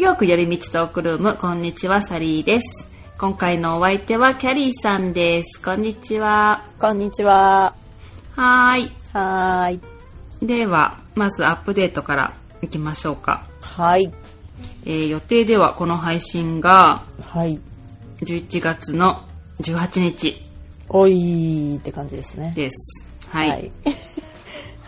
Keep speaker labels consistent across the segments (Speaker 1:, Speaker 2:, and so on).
Speaker 1: ーヨーク寄り道トークルーム、こんにちは、サリーです。今回のお相手はキャリーさんです。こんにちは。
Speaker 2: こんにちは。
Speaker 1: はーい。
Speaker 2: はーい。
Speaker 1: では、まずアップデートからいきましょうか。
Speaker 2: はい。
Speaker 1: えー予定ではこの配信が
Speaker 2: はい。
Speaker 1: 11月の18日
Speaker 2: おいって感じですね。
Speaker 1: です。はい。
Speaker 2: はい。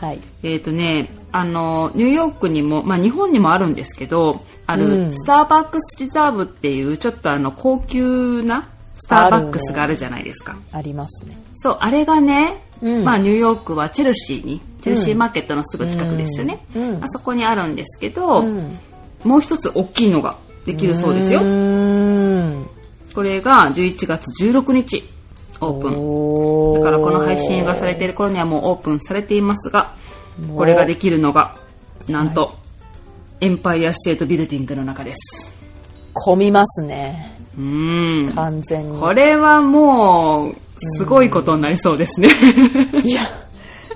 Speaker 2: はい。
Speaker 1: えっ、とね、あの、ニューヨークにも、まあ日本にもあるんですけど、ある、
Speaker 2: うん
Speaker 1: スターバックスリザーブっていう、ちょっとあの、高級なスターバックスがあるじゃないですか。
Speaker 2: ありますね。
Speaker 1: そう、あれがね、
Speaker 2: うん
Speaker 1: まあニューヨークはチェルシーに、チェルシーマーケットのすぐ近くですよね。
Speaker 2: うんうん
Speaker 1: あそこにあるんですけど、
Speaker 2: うん。
Speaker 1: もう一つ大きいのができるそうですよ。これが11月16日オープン。だからこの配信がされている頃にはもうオープンされていますが、これができるのが、なんと、エンパイアステートビルディングの中です。
Speaker 2: 混みますね。
Speaker 1: うーん。
Speaker 2: 完全に。
Speaker 1: これはもう、すごいことになりそうですね。
Speaker 2: いや、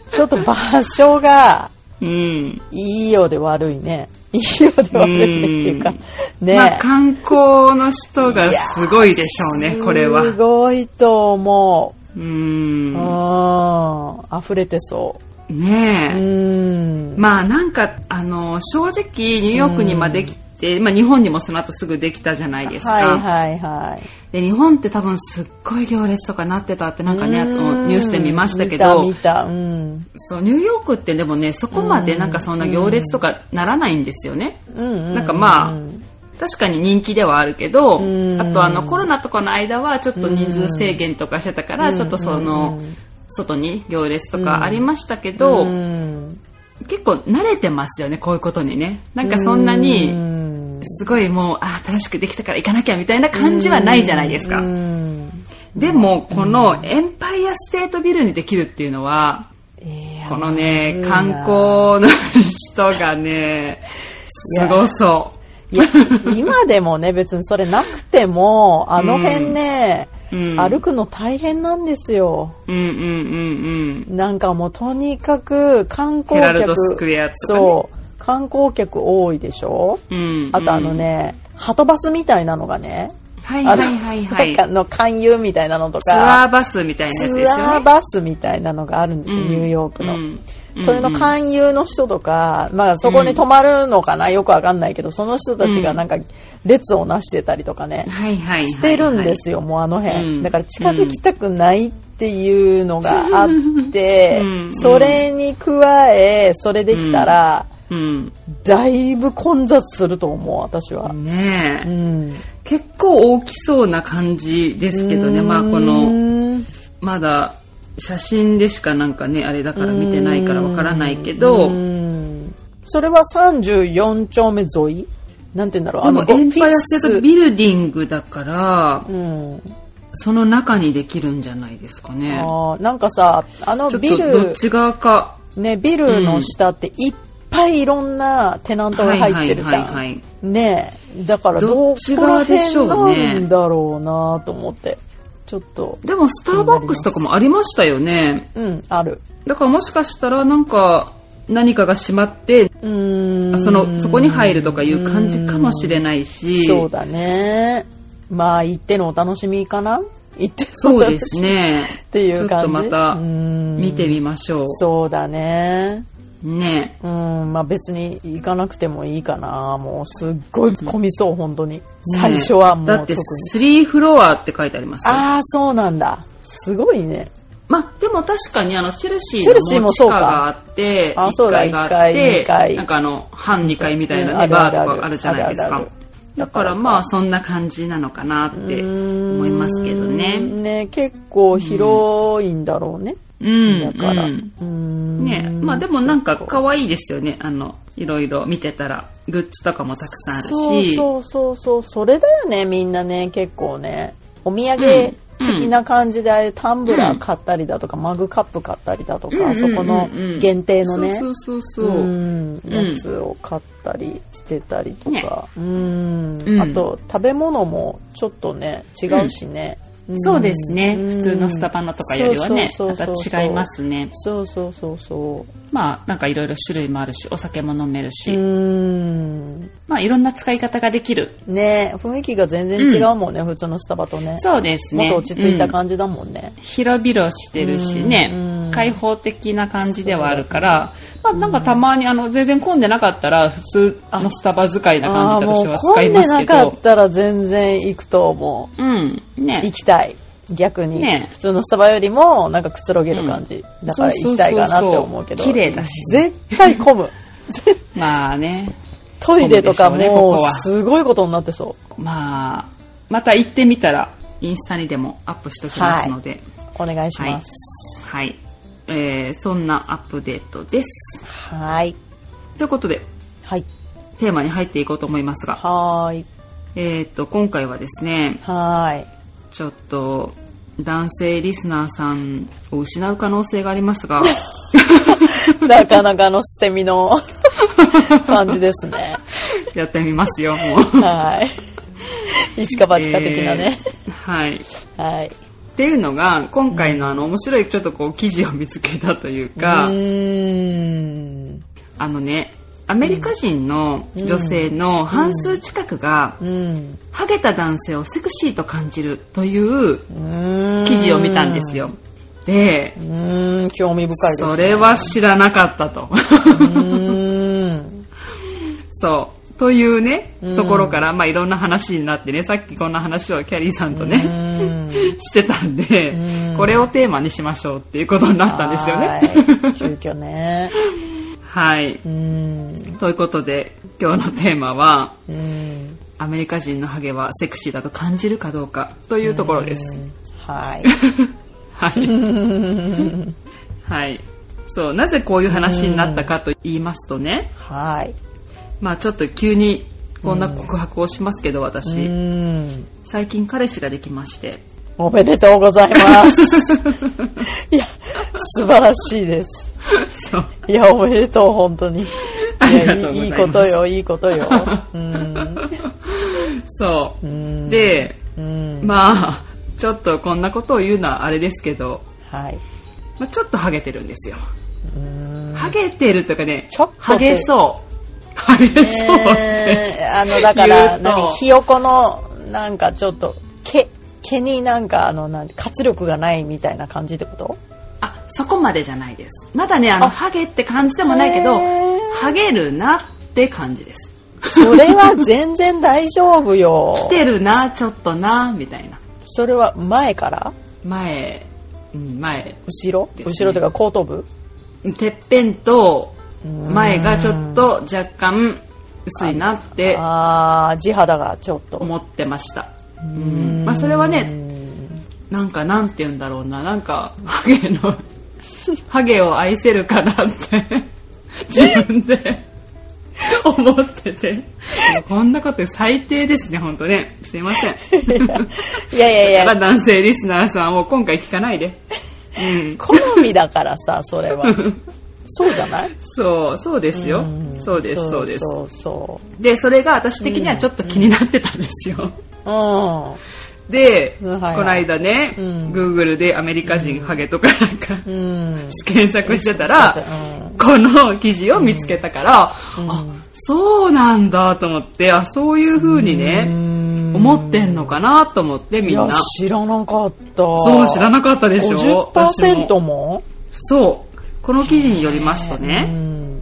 Speaker 2: ちょっと場所が
Speaker 1: うん。
Speaker 2: いいようで悪いね。いいようで悪いねっていうか、ね。
Speaker 1: まあ観光の人がすごいでしょうね、これは。
Speaker 2: すごいと思
Speaker 1: うー
Speaker 2: う。
Speaker 1: ん。
Speaker 2: うん。溢れてそ
Speaker 1: ねえ。
Speaker 2: う。うん。
Speaker 1: まあなんか、あの、正直ニューヨークにまで来て、まあ日本にもその後すぐできたじゃないですか。
Speaker 2: はいはいはい。
Speaker 1: で、日本って多分すっごい行列とかなってたってなんかね、ニュースで見ましたけど、
Speaker 2: 見た見た。うん。
Speaker 1: そう、ニューヨークってでもね、そこまでなんかそんな行列とかならないんですよね。
Speaker 2: うんうん。
Speaker 1: なんかまあ、確かに人気ではあるけど、
Speaker 2: ん
Speaker 1: あとあのコロナとかの間はちょっと人数制限とかしてたから、ちょっとその、外に行列とかありましたけど、
Speaker 2: うん。
Speaker 1: 結構慣れてますよね、こういうことにね。なんかそんな
Speaker 2: う
Speaker 1: に、
Speaker 2: ん。
Speaker 1: すごいもう、あ、新しくできたから行かなきゃみたいな感じはないじゃないですか。
Speaker 2: うん。
Speaker 1: でも、このエンパイアステートビルにできるっていうのは、このね、観光の人がね、すごそ
Speaker 2: いや、今でもね、別にそれなくても、あの辺ね、
Speaker 1: う。うん。
Speaker 2: 歩くの大変なんですよ。
Speaker 1: うんうんうんうん。
Speaker 2: なんかもうとにかく観光
Speaker 1: ヘラル
Speaker 2: 客
Speaker 1: ドスクエアとかね
Speaker 2: そう観光客多いでしょ？
Speaker 1: うん。
Speaker 2: あとあのね、ハトバスみたいなのがね、
Speaker 1: はいはいはいはい。
Speaker 2: なんかの勧誘みたいなのと
Speaker 1: ツ
Speaker 2: か
Speaker 1: アーバスみたいなやつ
Speaker 2: ツ
Speaker 1: ですよね。
Speaker 2: アーバスみたいなのがあるんですよ、
Speaker 1: うん。
Speaker 2: ニューヨークの、
Speaker 1: うん。
Speaker 2: それの勧誘の人とか、まあそこに泊まるのかな、よくわかんないけど、その人たちがなんか列をなしてたりとかね。してるんですよ、もうあの辺、
Speaker 1: うん。
Speaker 2: だから近づきたくないっていうのがあって、
Speaker 1: うん。
Speaker 2: それに加え、それできたら、
Speaker 1: うん。
Speaker 2: だいぶ混雑すると思う、私は。
Speaker 1: ねえ、
Speaker 2: うん。
Speaker 1: 結構大きそうな感じですけどね、まあこの、
Speaker 2: うん
Speaker 1: まだ写真でしかなんかね、あれだから見てないからわからないけど、
Speaker 2: うんそれは34丁目沿い？なんて言うんだろう
Speaker 1: でも
Speaker 2: ご
Speaker 1: エンパイアステートビルディングだから、
Speaker 2: うん
Speaker 1: その中にできるんじゃないですかね。
Speaker 2: なんかさあのビル
Speaker 1: とどっち側か。
Speaker 2: ねビルの下っていっぱいいろんなテナントが入ってるじゃん、
Speaker 1: はいはいはいはい。
Speaker 2: ねえ。だからどこら
Speaker 1: でしょ
Speaker 2: 辺
Speaker 1: うね
Speaker 2: なんだろうなと思って。ちょっと
Speaker 1: でもスターバックスとかもありましたよね。
Speaker 2: うんある。
Speaker 1: だからもしかしたらなんか何かが閉まって、その、そこに入るとかいう感じかもしれないし。
Speaker 2: そうだね。まあ行ってのお楽しみかな。行っての
Speaker 1: そうですね。
Speaker 2: っていう感じ。
Speaker 1: ちょっとまた
Speaker 2: うん。
Speaker 1: 見てみましょう。
Speaker 2: そうだね
Speaker 1: ね。
Speaker 2: うんまあ別に行かなくてもいいかな。もうすっごい混みそう本当に。最初はもう
Speaker 1: だって
Speaker 2: 特に。
Speaker 1: 3フロアって書いてありますよ。
Speaker 2: ああそうなんだ。すごいね。
Speaker 1: まあでも確かにあのチェルシー
Speaker 2: チェルシー
Speaker 1: の
Speaker 2: もそうか。
Speaker 1: 地下があって1
Speaker 2: あそうだ
Speaker 1: 階があってなんかあの半2階みたいな
Speaker 2: うん
Speaker 1: ねバーとかあるじゃないですか。だからまあそんな感じなのかなって思いますけど
Speaker 2: う
Speaker 1: ね
Speaker 2: んね結構広いんだろうね、
Speaker 1: うん
Speaker 2: だから。
Speaker 1: うん。
Speaker 2: うん。
Speaker 1: ねまあでもなんか可愛いですよね。あのいろいろ見てたらグッズとかもたくさんある
Speaker 2: そう
Speaker 1: し
Speaker 2: そうそうそう。それだよねみんなね結構ね。お土産的な感じでああいうタンブラー買ったりだとか、マグカップ買ったりだとか、そこの限定のね
Speaker 1: そうそうそう
Speaker 2: やつを買ったりしてたりと
Speaker 1: ね。
Speaker 2: か、うん。
Speaker 1: うん。
Speaker 2: あと食べ物もちょっとね違うしね、
Speaker 1: そうですね、
Speaker 2: うん。
Speaker 1: 普通のスタバのとかよりはねまた違いますね。
Speaker 2: そうそうそうそ
Speaker 1: まあなんかいろいろ種類もあるしお酒も飲めるし、
Speaker 2: ううん。
Speaker 1: まあいろんな使い方ができる。
Speaker 2: ね雰囲気が全然違うもんね、普通のスタバとね。
Speaker 1: そうですね。
Speaker 2: もっと落ち着いた
Speaker 1: うん
Speaker 2: 感じだもんね、
Speaker 1: 広々してるしね、
Speaker 2: うん
Speaker 1: 開放的な感じではあるから、まあなんかたまにあの全然混んでなかったら普通のスタバ使いな感じで私は使
Speaker 2: 混ん
Speaker 1: いまけ
Speaker 2: ですなか
Speaker 1: ど
Speaker 2: ったら全然行くと思う。
Speaker 1: うん。ね。
Speaker 2: 行きたい。逆に、
Speaker 1: ね。
Speaker 2: 普通のスタバよりもなんかくつろげる感じ、だから行きたいかなって思うけど。
Speaker 1: 綺麗だし。
Speaker 2: 絶対混む。
Speaker 1: まあね。
Speaker 2: トイレとかも
Speaker 1: こは。
Speaker 2: すごいことになってそ
Speaker 1: まあまた行ってみたらインスタにでもアップしておきますので。
Speaker 2: うお願いし
Speaker 1: はい。
Speaker 2: ます
Speaker 1: はい、えーそんなアップデートです。
Speaker 2: はい。
Speaker 1: ということで
Speaker 2: はい。
Speaker 1: テーマに入っていこうと思いますが。
Speaker 2: はーい。
Speaker 1: えっ、と今回はですね
Speaker 2: はーい。
Speaker 1: ちょっと男性リスナーさんを失う可能性がありますが。
Speaker 2: なかなかの捨て身の 感じですね。
Speaker 1: やってみますよもう。
Speaker 2: はい。一か八か的なね。
Speaker 1: えーはい。
Speaker 2: はい。
Speaker 1: っていうのが今回のあの面白いちょっとこう記事を見つけたという
Speaker 2: う
Speaker 1: か、
Speaker 2: ーん。
Speaker 1: あのねアメリカ人の女性の半数近くが、
Speaker 2: うん。
Speaker 1: ハゲた男性をセクシーと感じるという
Speaker 2: うん
Speaker 1: 記事を見たんですよ。で
Speaker 2: 興味深いです、ね。
Speaker 1: それは知らなかったと。そう。というね、ところから、まあいろんな話になってね、さっきこんな話をキャリーさんとね、
Speaker 2: うん
Speaker 1: してたんで、これをテーマにしましょうっていうことになったんですよ
Speaker 2: は
Speaker 1: ね。
Speaker 2: い急遽ね。
Speaker 1: はい。
Speaker 2: うん。
Speaker 1: ということで、今日のテーマは、
Speaker 2: うん。
Speaker 1: アメリカ人のハゲはセクシーだと感じるかどうかというところです。
Speaker 2: はい。
Speaker 1: はい。はい。そう、なぜこういう話になったかと言いますとね、
Speaker 2: はい。
Speaker 1: まあちょっと急にこんな告白をしますけど、私、
Speaker 2: うん。
Speaker 1: 最近彼氏ができまして、
Speaker 2: おめでとうございます。いや、素晴らしいです。いや、おめでとう、本当に。い
Speaker 1: い
Speaker 2: いことよ、いいことよ。うん。
Speaker 1: そう。
Speaker 2: ん
Speaker 1: で、
Speaker 2: うん。
Speaker 1: まあ、ちょっとこんなことを言うのはあれですけど、
Speaker 2: はい。
Speaker 1: まあ、ちょっとハゲてるんですよ。
Speaker 2: うん。
Speaker 1: ハゲてるというかねハゲそう。ハゲそうって。
Speaker 2: えーあの、だから、何、ひよこの、なんかちょっと、毛、毛になんか、あの、何、活力がないみたいな感じってこと？
Speaker 1: あ、そこまでじゃないです。まだね、あの、
Speaker 2: あ
Speaker 1: ハゲって感じでもないけどハゲるなって感じです。
Speaker 2: それは全然大丈夫よ
Speaker 1: 来。てるな、ちょっとな、みたいな。
Speaker 2: それは前から？
Speaker 1: 前、うん、前、
Speaker 2: 後ろ、
Speaker 1: ね
Speaker 2: 後ろというか後頭部？
Speaker 1: てっぺんと前がちょっと若干薄いなって
Speaker 2: ああ、地肌がちょっと。
Speaker 1: 思ってました。うんまあ、それはね、なんかなんて言うんだろうな、なんかハゲの、ハゲを愛せるかなって自分で思ってて、こんなこと最低ですね、本当ね。すいません。
Speaker 2: いやいやいや、
Speaker 1: だから男性リスナーさんを今回聞かないで。うん。
Speaker 2: 好みだからさ、それは。そうじゃない？
Speaker 1: そう、そうですよ。そうです、そうです。
Speaker 2: そうそ
Speaker 1: で、それが私的にはちょっと気になってたんですよ。
Speaker 2: う。うん。
Speaker 1: で、
Speaker 2: うんはいはい
Speaker 1: この間ね、
Speaker 2: うん
Speaker 1: Google でアメリカ人ハゲとかなんか、
Speaker 2: うん。
Speaker 1: 検索してたら、
Speaker 2: うん
Speaker 1: この記事を見つけたから、あ、そうなんだと思って、あ、そういう風にね、思ってんのかなと思ってみんな。、
Speaker 2: 知らなかった。
Speaker 1: そう、知らなかったでしょ私
Speaker 2: 50%
Speaker 1: も？
Speaker 2: も
Speaker 1: そう。この記事によりますと
Speaker 2: う
Speaker 1: ね、
Speaker 2: ん。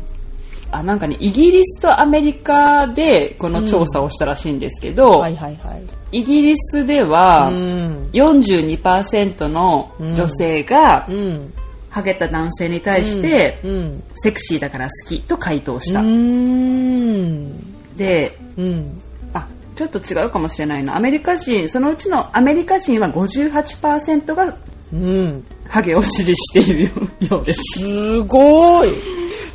Speaker 1: あ、なんかね、イギリスとアメリカでこの調査をしたらしいんですけど、
Speaker 2: はいはいはい。
Speaker 1: イギリスでは、
Speaker 2: うん。
Speaker 1: 42%の女性が、
Speaker 2: うん。
Speaker 1: ハゲた男性に対して、
Speaker 2: うん。
Speaker 1: セクシーだから好きと回答した。
Speaker 2: うん。
Speaker 1: で、
Speaker 2: うん。
Speaker 1: あ、ちょっと違うかもしれないな。アメリカ人、そのうちのアメリカ人は58%が
Speaker 2: うん。
Speaker 1: ハゲを支持しているようです。
Speaker 2: すごい。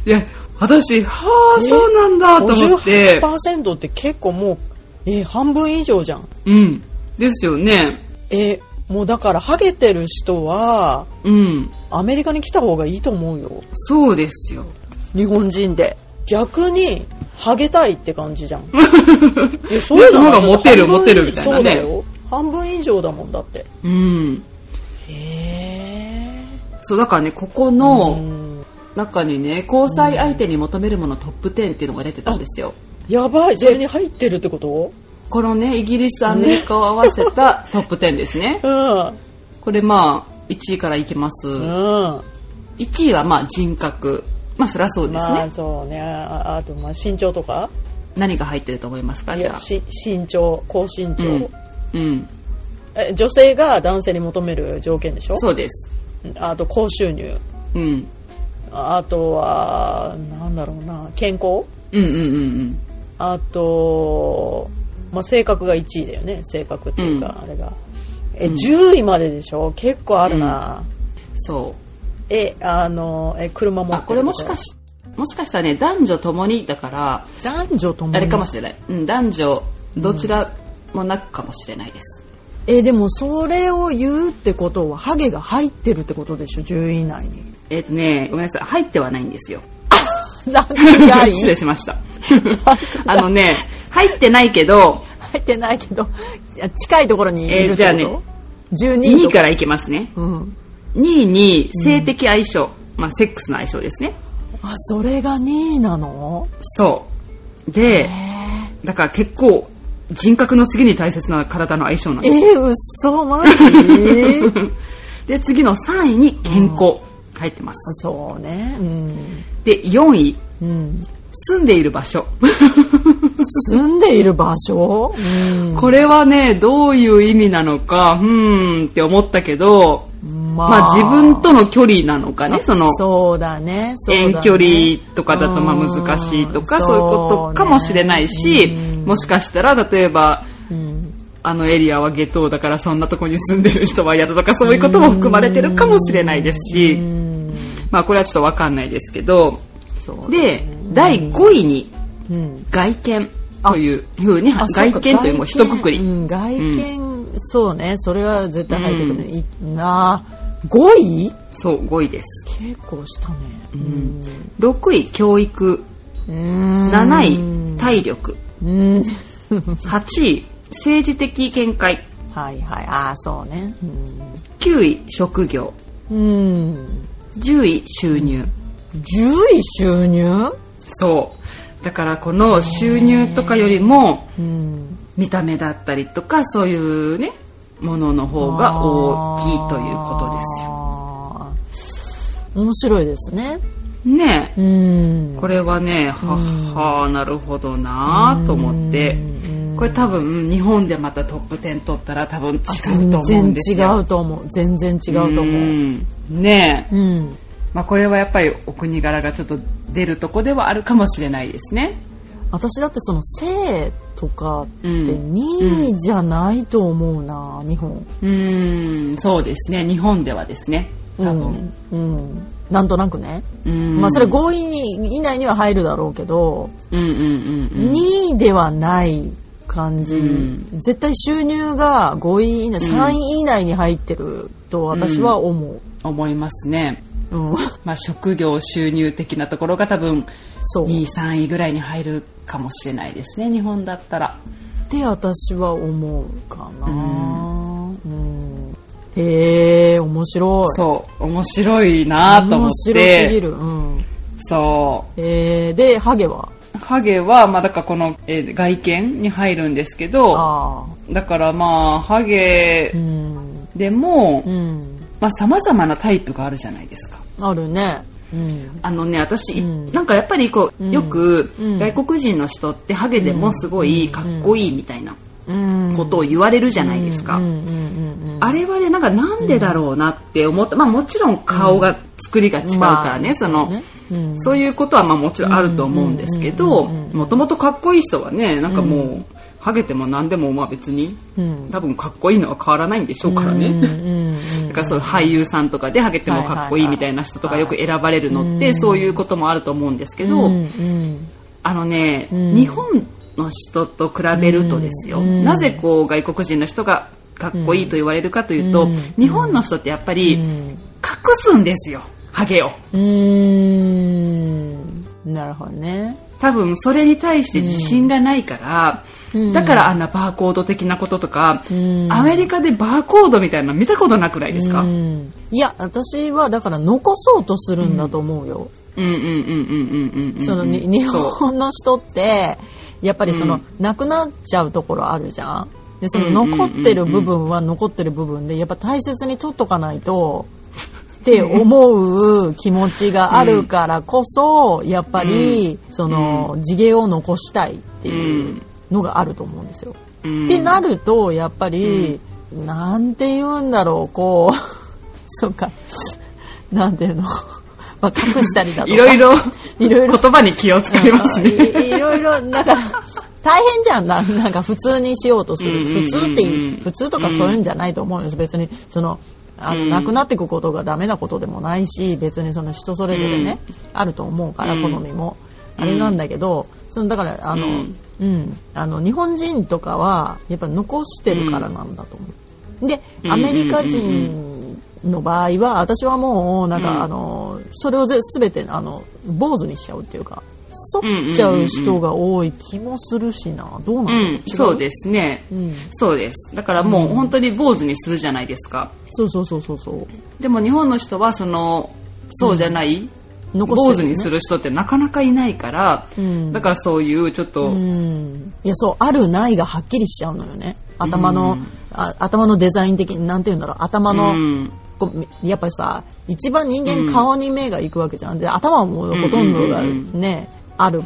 Speaker 1: いや、私、はあ、そうなんだと思って。
Speaker 2: 58%って結構もう、え、半分以上じゃん。
Speaker 1: うん。ですよね。
Speaker 2: え、もうだから、ハゲてる人は、
Speaker 1: うん。
Speaker 2: アメリカに来た方がいいと思うよ。
Speaker 1: そうですよ。
Speaker 2: 日本人で。逆に、ハゲたいって感じじゃん。え、そうい
Speaker 1: その方がモテるモテるみたいなね
Speaker 2: そうだよ。半分以上だもんだって
Speaker 1: うん
Speaker 2: へえ
Speaker 1: そうだからねここの中にね交際相手に求めるものトップ10っていうのが出てたんですよ。
Speaker 2: やばい。それに入ってるってこと？
Speaker 1: このねイギリスアメリカを合わせたトップ10ですね。
Speaker 2: うん。
Speaker 1: これまあ1位からいきます。
Speaker 2: うん。
Speaker 1: 1位はまあ人格。まあそりゃそうですね、
Speaker 2: まあそうね。ああとまあ身長とか？
Speaker 1: 何が入ってると思いますか？
Speaker 2: い
Speaker 1: じゃあ。
Speaker 2: 身長高身長、
Speaker 1: うん、うん、
Speaker 2: え女性が男性に求める条件でしょ？
Speaker 1: そうです
Speaker 2: あと高収入。
Speaker 1: うん。
Speaker 2: あとはなんだろうな。健康？
Speaker 1: うんうんうんうん。
Speaker 2: あと、まあ、性格が1位だよね。性格っていうか、あれが。え、10位まででしょ？結構あるな、
Speaker 1: そう。
Speaker 2: えあのえ車持ってる
Speaker 1: あこれもしかしもしかしたらね男女ともにだから
Speaker 2: 男女ともに？
Speaker 1: あれかもしれない、うん、男女どちらもなくかもしれないです、
Speaker 2: えでもそれを言うってことはハゲが入ってるってことでしょ10位以内に。
Speaker 1: えっ、とねごめんなさい。入ってはないんですよ。
Speaker 2: なんか
Speaker 1: 失礼しました。あのね入ってないけど
Speaker 2: 入ってないけどいや近いところにいるってこと、
Speaker 1: えーじゃあね
Speaker 2: 12
Speaker 1: 2
Speaker 2: 位
Speaker 1: 位からいきますね。
Speaker 2: うん。
Speaker 1: 2位に性的相性、まあセックスの相性ですね。
Speaker 2: あそれが2位なの？
Speaker 1: そう。でだから結構人格の次に大切な体の相性なん
Speaker 2: え
Speaker 1: です。よ
Speaker 2: ー、嘘マジ？
Speaker 1: で次の3位に健康。入ってます、
Speaker 2: そうね。うん、
Speaker 1: で4位。
Speaker 2: うん、
Speaker 1: 住んでいる場所。
Speaker 2: 住んでいる場所、うん、
Speaker 1: これはねどういう意味なのかうーんって思ったけど
Speaker 2: ま
Speaker 1: まあ自分との距離なのかねその
Speaker 2: そうだねね。
Speaker 1: 遠距離とかだとまあ難しいとか
Speaker 2: うん
Speaker 1: そういうことかもしれないし
Speaker 2: ね。
Speaker 1: もしかしたら例えば
Speaker 2: うん。
Speaker 1: あのエリアは下等だからそんなとこに住んでる人は嫌だとかそういうことも含まれてるかもしれないですし
Speaker 2: うん。
Speaker 1: まあこれはちょっとわかんないですけどで第5位に
Speaker 2: うん。
Speaker 1: 外見というふうに外見というもう一括り。
Speaker 2: うん、外見、そうね。それは絶対入ってくるね、いな5位？
Speaker 1: そう5位です。
Speaker 2: 結構したね。うん。
Speaker 1: 6位教育。
Speaker 2: うん。
Speaker 1: 7位体力。
Speaker 2: うん。
Speaker 1: 8位政治的見解。
Speaker 2: はいはい。ああそうね。
Speaker 1: 9位職業。
Speaker 2: うん、うん、
Speaker 1: 10位収入。
Speaker 2: 10位収入？
Speaker 1: そう。だからこの収入とかよりも
Speaker 2: うん。
Speaker 1: 見た目だったりとかそういうねものの方が大きいということですよ。
Speaker 2: よ面白いですね。
Speaker 1: ね。これはねははあなるほどなと思って。これ多分日本でまたトップ10取ったら多分違う
Speaker 2: 全
Speaker 1: と思うんですよ。
Speaker 2: うと思う。全然違うと思う。
Speaker 1: うん。ね。え
Speaker 2: うん。
Speaker 1: まあ、これはやっぱりお国柄がちょっと出るとこではあるかもしれないですね。
Speaker 2: 私だってその性とかって
Speaker 1: うん
Speaker 2: 2位じゃないと思うな、日本
Speaker 1: うーん、そうですね。日本ではですね。多分。
Speaker 2: うん、うん、なんとなくね、
Speaker 1: うん。
Speaker 2: まあそれ5位に以内には入るだろうけど、
Speaker 1: うんうんうんうん。
Speaker 2: 2位ではない感じ、
Speaker 1: うん
Speaker 2: 絶対収入が5位以内、3位以内に入ってると私は思う、
Speaker 1: 思いますね。
Speaker 2: うん
Speaker 1: まあ、職業収入的なところが多分2位3位ぐらいに入るかもしれないですね日本だったら。
Speaker 2: って私は思うかな、うん。へえ面白い。
Speaker 1: そう面白いなと思っ
Speaker 2: 面白すぎ
Speaker 1: て
Speaker 2: る、うん、
Speaker 1: そ
Speaker 2: えー、でハゲは？
Speaker 1: うハゲはまあだからこの、えー外見に入るんですけどだからまあハゲ
Speaker 2: うん。
Speaker 1: でも、
Speaker 2: うん。
Speaker 1: まあ様々なタイプがあるじゃないですか。
Speaker 2: あるねうん。
Speaker 1: あのね私、
Speaker 2: うん。
Speaker 1: なんかやっぱりこう、
Speaker 2: うん。
Speaker 1: よく
Speaker 2: うん。
Speaker 1: 外国人の人ってハゲでもすごいかっこいいみたいな
Speaker 2: うん。
Speaker 1: ことを言われるじゃないですか、あれはねなんかなんでだろうなって思った、まあもちろん顔が作りが違うからね、
Speaker 2: まあ
Speaker 1: その
Speaker 2: ね。うん。
Speaker 1: そういうことはまあもちろんあると思うんですけどもともとかっこいい人はねなんかもう、ハゲても何でもまあ別に
Speaker 2: うん。
Speaker 1: 多分かっこいいのは変わらないんでしょうからね、
Speaker 2: うんうんうん
Speaker 1: だからそう俳優さんとかでハゲてもかっこいいみたいな人とかよく選ばれるのってそういうこともあると思うんですけど、あのね、
Speaker 2: ん。
Speaker 1: 日本の人と比べるとですよ、
Speaker 2: うん。
Speaker 1: なぜこう外国人の人がかっこいいと言われるかというと、
Speaker 2: うん。
Speaker 1: 日本の人ってやっぱり
Speaker 2: うん。
Speaker 1: 隠すんですよハゲを。
Speaker 2: うーん。なるほどね
Speaker 1: 多分それに対して自信がないから、
Speaker 2: うん。
Speaker 1: だからあんなバーコード的なこととか、
Speaker 2: ん。
Speaker 1: アメリカでバーコードみたいなの見たことなくないですか、
Speaker 2: う
Speaker 1: うん、
Speaker 2: んいや私はだから残そうとするんだと思うよ、
Speaker 1: うん。うんうんうんうんうん
Speaker 2: そのに日本の人ってやっぱりその、
Speaker 1: うん。
Speaker 2: なくなっちゃうところあるじゃん。でその残ってる部分は残ってる部分でやっぱ大切に取っとかないとって思う気持ちがあるからこそやっぱりその地毛を残したいっていうのがあると思うんですよ。
Speaker 1: うん。
Speaker 2: ってなるとやっぱり、なんて言うんだろうこう そうか。なんていうの、まあ、隠したりだとか。
Speaker 1: いろいろ
Speaker 2: いろいろ。
Speaker 1: 言葉に気を使いますね。
Speaker 2: いいろいろだから大変じゃん。ななんか普通にしようとする、
Speaker 1: うんうんうんうん
Speaker 2: 普通って普通とかそういうんじゃないと思うんです。別にそのあの、
Speaker 1: うん
Speaker 2: なくなっていくことがダメなことでもないし別にその人それぞれね、あると思うから
Speaker 1: うん。
Speaker 2: 好みも、あれなんだけどそのだからあの、うん。あの日本人とかはやっぱ残してるからなんだと思う。で
Speaker 1: うん。
Speaker 2: アメリカ人の場合は私はもうなんか、
Speaker 1: うん。
Speaker 2: あのそれをぜ全てあの坊主にしちゃうっていうか剃っちゃう人が多い気もするしな。どうなの、
Speaker 1: う？ん、そうですね。
Speaker 2: うん、
Speaker 1: そうです。だからもう本当に坊主にするじゃないですか。
Speaker 2: そうそうそうそうそう。
Speaker 1: でも日本の人はその、そうじゃない、
Speaker 2: 残
Speaker 1: 坊主
Speaker 2: してるよね
Speaker 1: にする人ってなかなかいないから、
Speaker 2: うん。
Speaker 1: だからそういうちょっと、
Speaker 2: うん。いやそうあるないがはっきりしちゃうのよね。頭の、あ頭のデザイン的になんて言うんだろう。頭の、
Speaker 1: うん。
Speaker 2: やっぱりさ一番人間顔に目が行くわけじゃん。で頭はもうほとんどが
Speaker 1: うんうん。
Speaker 2: ね、ある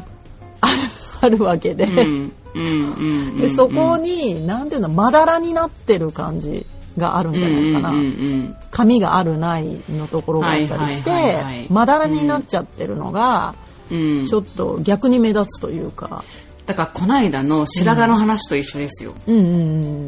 Speaker 2: ある あるわけで,、
Speaker 1: うんうんうん
Speaker 2: でそこになんていうのまだらになってる感じがあるんじゃないかな、
Speaker 1: うんうんうん
Speaker 2: 髪があるないのところがあったりして、まだらになっちゃってるのが、
Speaker 1: うん。うん。
Speaker 2: ちょっと逆に目立つというか、
Speaker 1: だからこの間の白髪の話と一緒ですよ。
Speaker 2: うんう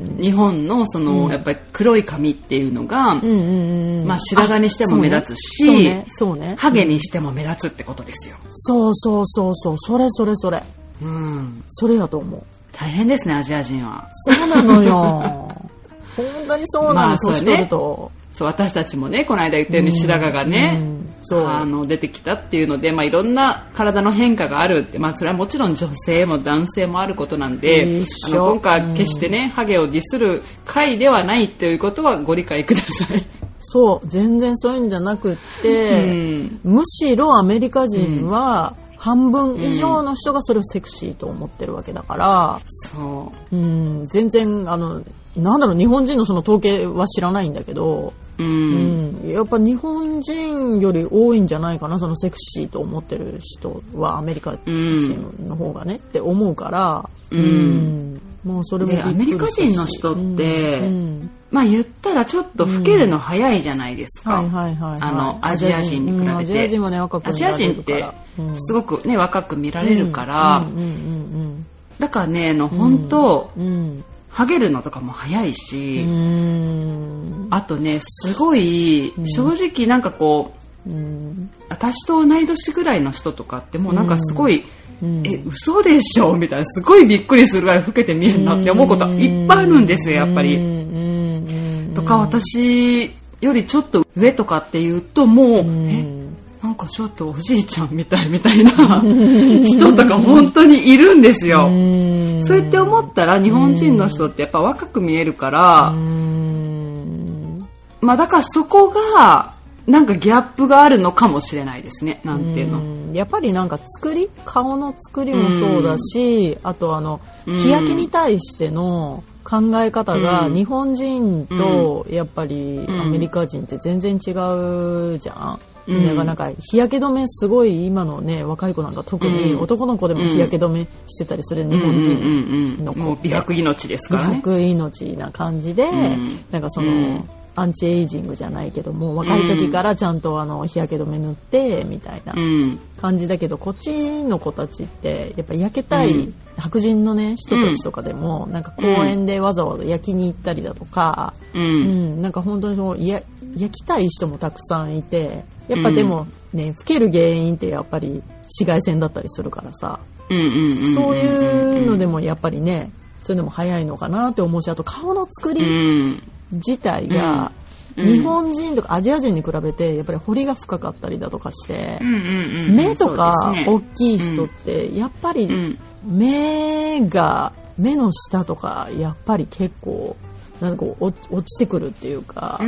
Speaker 2: ん
Speaker 1: 日本のその、やっぱり黒い髪っていうのが、
Speaker 2: うんうんうんうん。
Speaker 1: まあ白髪にしても目立つし
Speaker 2: そうね。ねね。
Speaker 1: ハゲにしても目立つってことですよ。
Speaker 2: そうそうそうそう。それそれそれ。
Speaker 1: うん。
Speaker 2: それやと思う。
Speaker 1: 大変ですね、アジア人は。
Speaker 2: そうなのよ。本当にそうなの、
Speaker 1: まあそうね。
Speaker 2: 年取ると
Speaker 1: そう、私たちもね、この間言ったように白髪がね、
Speaker 2: うん。そう。
Speaker 1: あの、出てきたっていうので、まあいろんな体の変化があるって、まあそれはもちろん女性も男性もあることなんで、あの今回は決してね、ハゲをディスる回ではないということはご理解ください。
Speaker 2: そう。全然そういうんじゃなくって、
Speaker 1: うん。
Speaker 2: むしろアメリカ人は半分以上の人がそれをセクシーと思ってるわけだから、
Speaker 1: そ
Speaker 2: うん、全然あのなんだろう日本人のその統計は知らないんだけど、
Speaker 1: う。う。
Speaker 2: うん。ん、やっぱ日本人より多いんじゃないかなそのセクシーと思ってる人はアメリカ人の方がね、って思うから、うん。もうそれも
Speaker 1: アメリカ人の人って、
Speaker 2: うん
Speaker 1: まあ言ったらちょっと老けるの早いじゃないですか。アジア人に比べて。
Speaker 2: うんアジア人はね若く
Speaker 1: アジア人ってすごくね、若く見られるから、
Speaker 2: うんうん
Speaker 1: だからね、あの、本当、
Speaker 2: うんうん
Speaker 1: ハゲるのとかも早い
Speaker 2: うん
Speaker 1: し、
Speaker 2: うん。
Speaker 1: あとね、すごい、正直なんかこう、
Speaker 2: うん。
Speaker 1: 私と同い年ぐらいの人とかってもうなんかすごい、
Speaker 2: うん。
Speaker 1: え、嘘でしょみたいな、すごいびっくりするぐらい老けて見えるなって思うこといっぱいあるんですよ、やっぱり。とか、私よりちょっと上とかっていうと、もう、
Speaker 2: うん。
Speaker 1: え、なんかちょっとおじいちゃんみたいみたいな 人とか本当にいるんですよ。
Speaker 2: うん
Speaker 1: そうやって思ったら日本人の人ってやっぱ若く見えるから、
Speaker 2: うん
Speaker 1: まあだからそこが、なんかギャップがあるのかもしれないですね。なんていうの。
Speaker 2: うんやっぱりなんか作り顔の作りもそうだし、あとあの日焼けに対しての考え方が
Speaker 1: うん
Speaker 2: 日本人とやっぱり
Speaker 1: ん
Speaker 2: アメリカ人って全然違うじゃん。
Speaker 1: うん。
Speaker 2: だからなんか日焼け止めすごい今のね若い子なんか特に
Speaker 1: うん。
Speaker 2: 男の子でも日焼け止めしてたりする日本人。の子。
Speaker 1: もう美白命ですからね。
Speaker 2: 美白命な感じで、
Speaker 1: ん。
Speaker 2: なんかその、
Speaker 1: うん
Speaker 2: アンチエイジングじゃないけども若い時からちゃんとあの日焼け止め塗ってみたいな
Speaker 1: うん。
Speaker 2: 感じだけどこっちの子たちってやっぱ焼けたい、
Speaker 1: うん
Speaker 2: 白人のね人たちとかでも、なんか公園でわざわざ焼きに行ったりだとか、
Speaker 1: う。
Speaker 2: うんんなんか本当にそのや焼きたい人もたくさんいてやっぱでもね、老ける原因ってやっぱり紫外線だったりするからさ。そういうのでもやっぱりねそういうのも早いのかなって思うしあと顔の作
Speaker 1: う
Speaker 2: り
Speaker 1: ん。
Speaker 2: 自体が、日本人とかアジア人に比べてやっぱり彫りが深かったりだとかして、目とか大きい人ってやっぱり
Speaker 1: うん。
Speaker 2: 目が目の下とかやっぱり結構なんかこう落落ちてくるっていうか、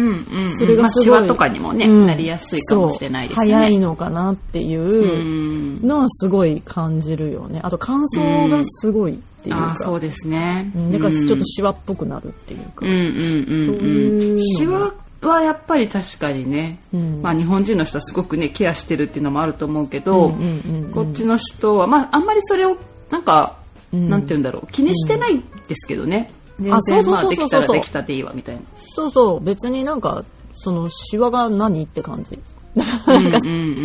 Speaker 2: それがすごい、
Speaker 1: とかにもね
Speaker 2: うん。
Speaker 1: なりやすいかもしれないですね。
Speaker 2: 早いのかなっていう
Speaker 1: うん
Speaker 2: のはすごい感じるよね。あと乾燥がすごいっていうか、
Speaker 1: ああそうですね。
Speaker 2: うん。だからちょっとシワっぽくなるっていうか、
Speaker 1: うんうんうん
Speaker 2: そういうの
Speaker 1: シワはやっぱり確かにね、
Speaker 2: うん。
Speaker 1: まあ日本人の人はすごくねケアしてるっていうのもあると思うけど、
Speaker 2: うんうんうんうん。
Speaker 1: こっちの人はまああんまりそれをなんか、
Speaker 2: うん。
Speaker 1: なんて言うんだろう気にしてないですけどね、全
Speaker 2: あそうそう
Speaker 1: 然まあで
Speaker 2: そうそう。そう
Speaker 1: きたらできたでいいわみたいな。
Speaker 2: そうそう。別になんかそのシワが何って感じ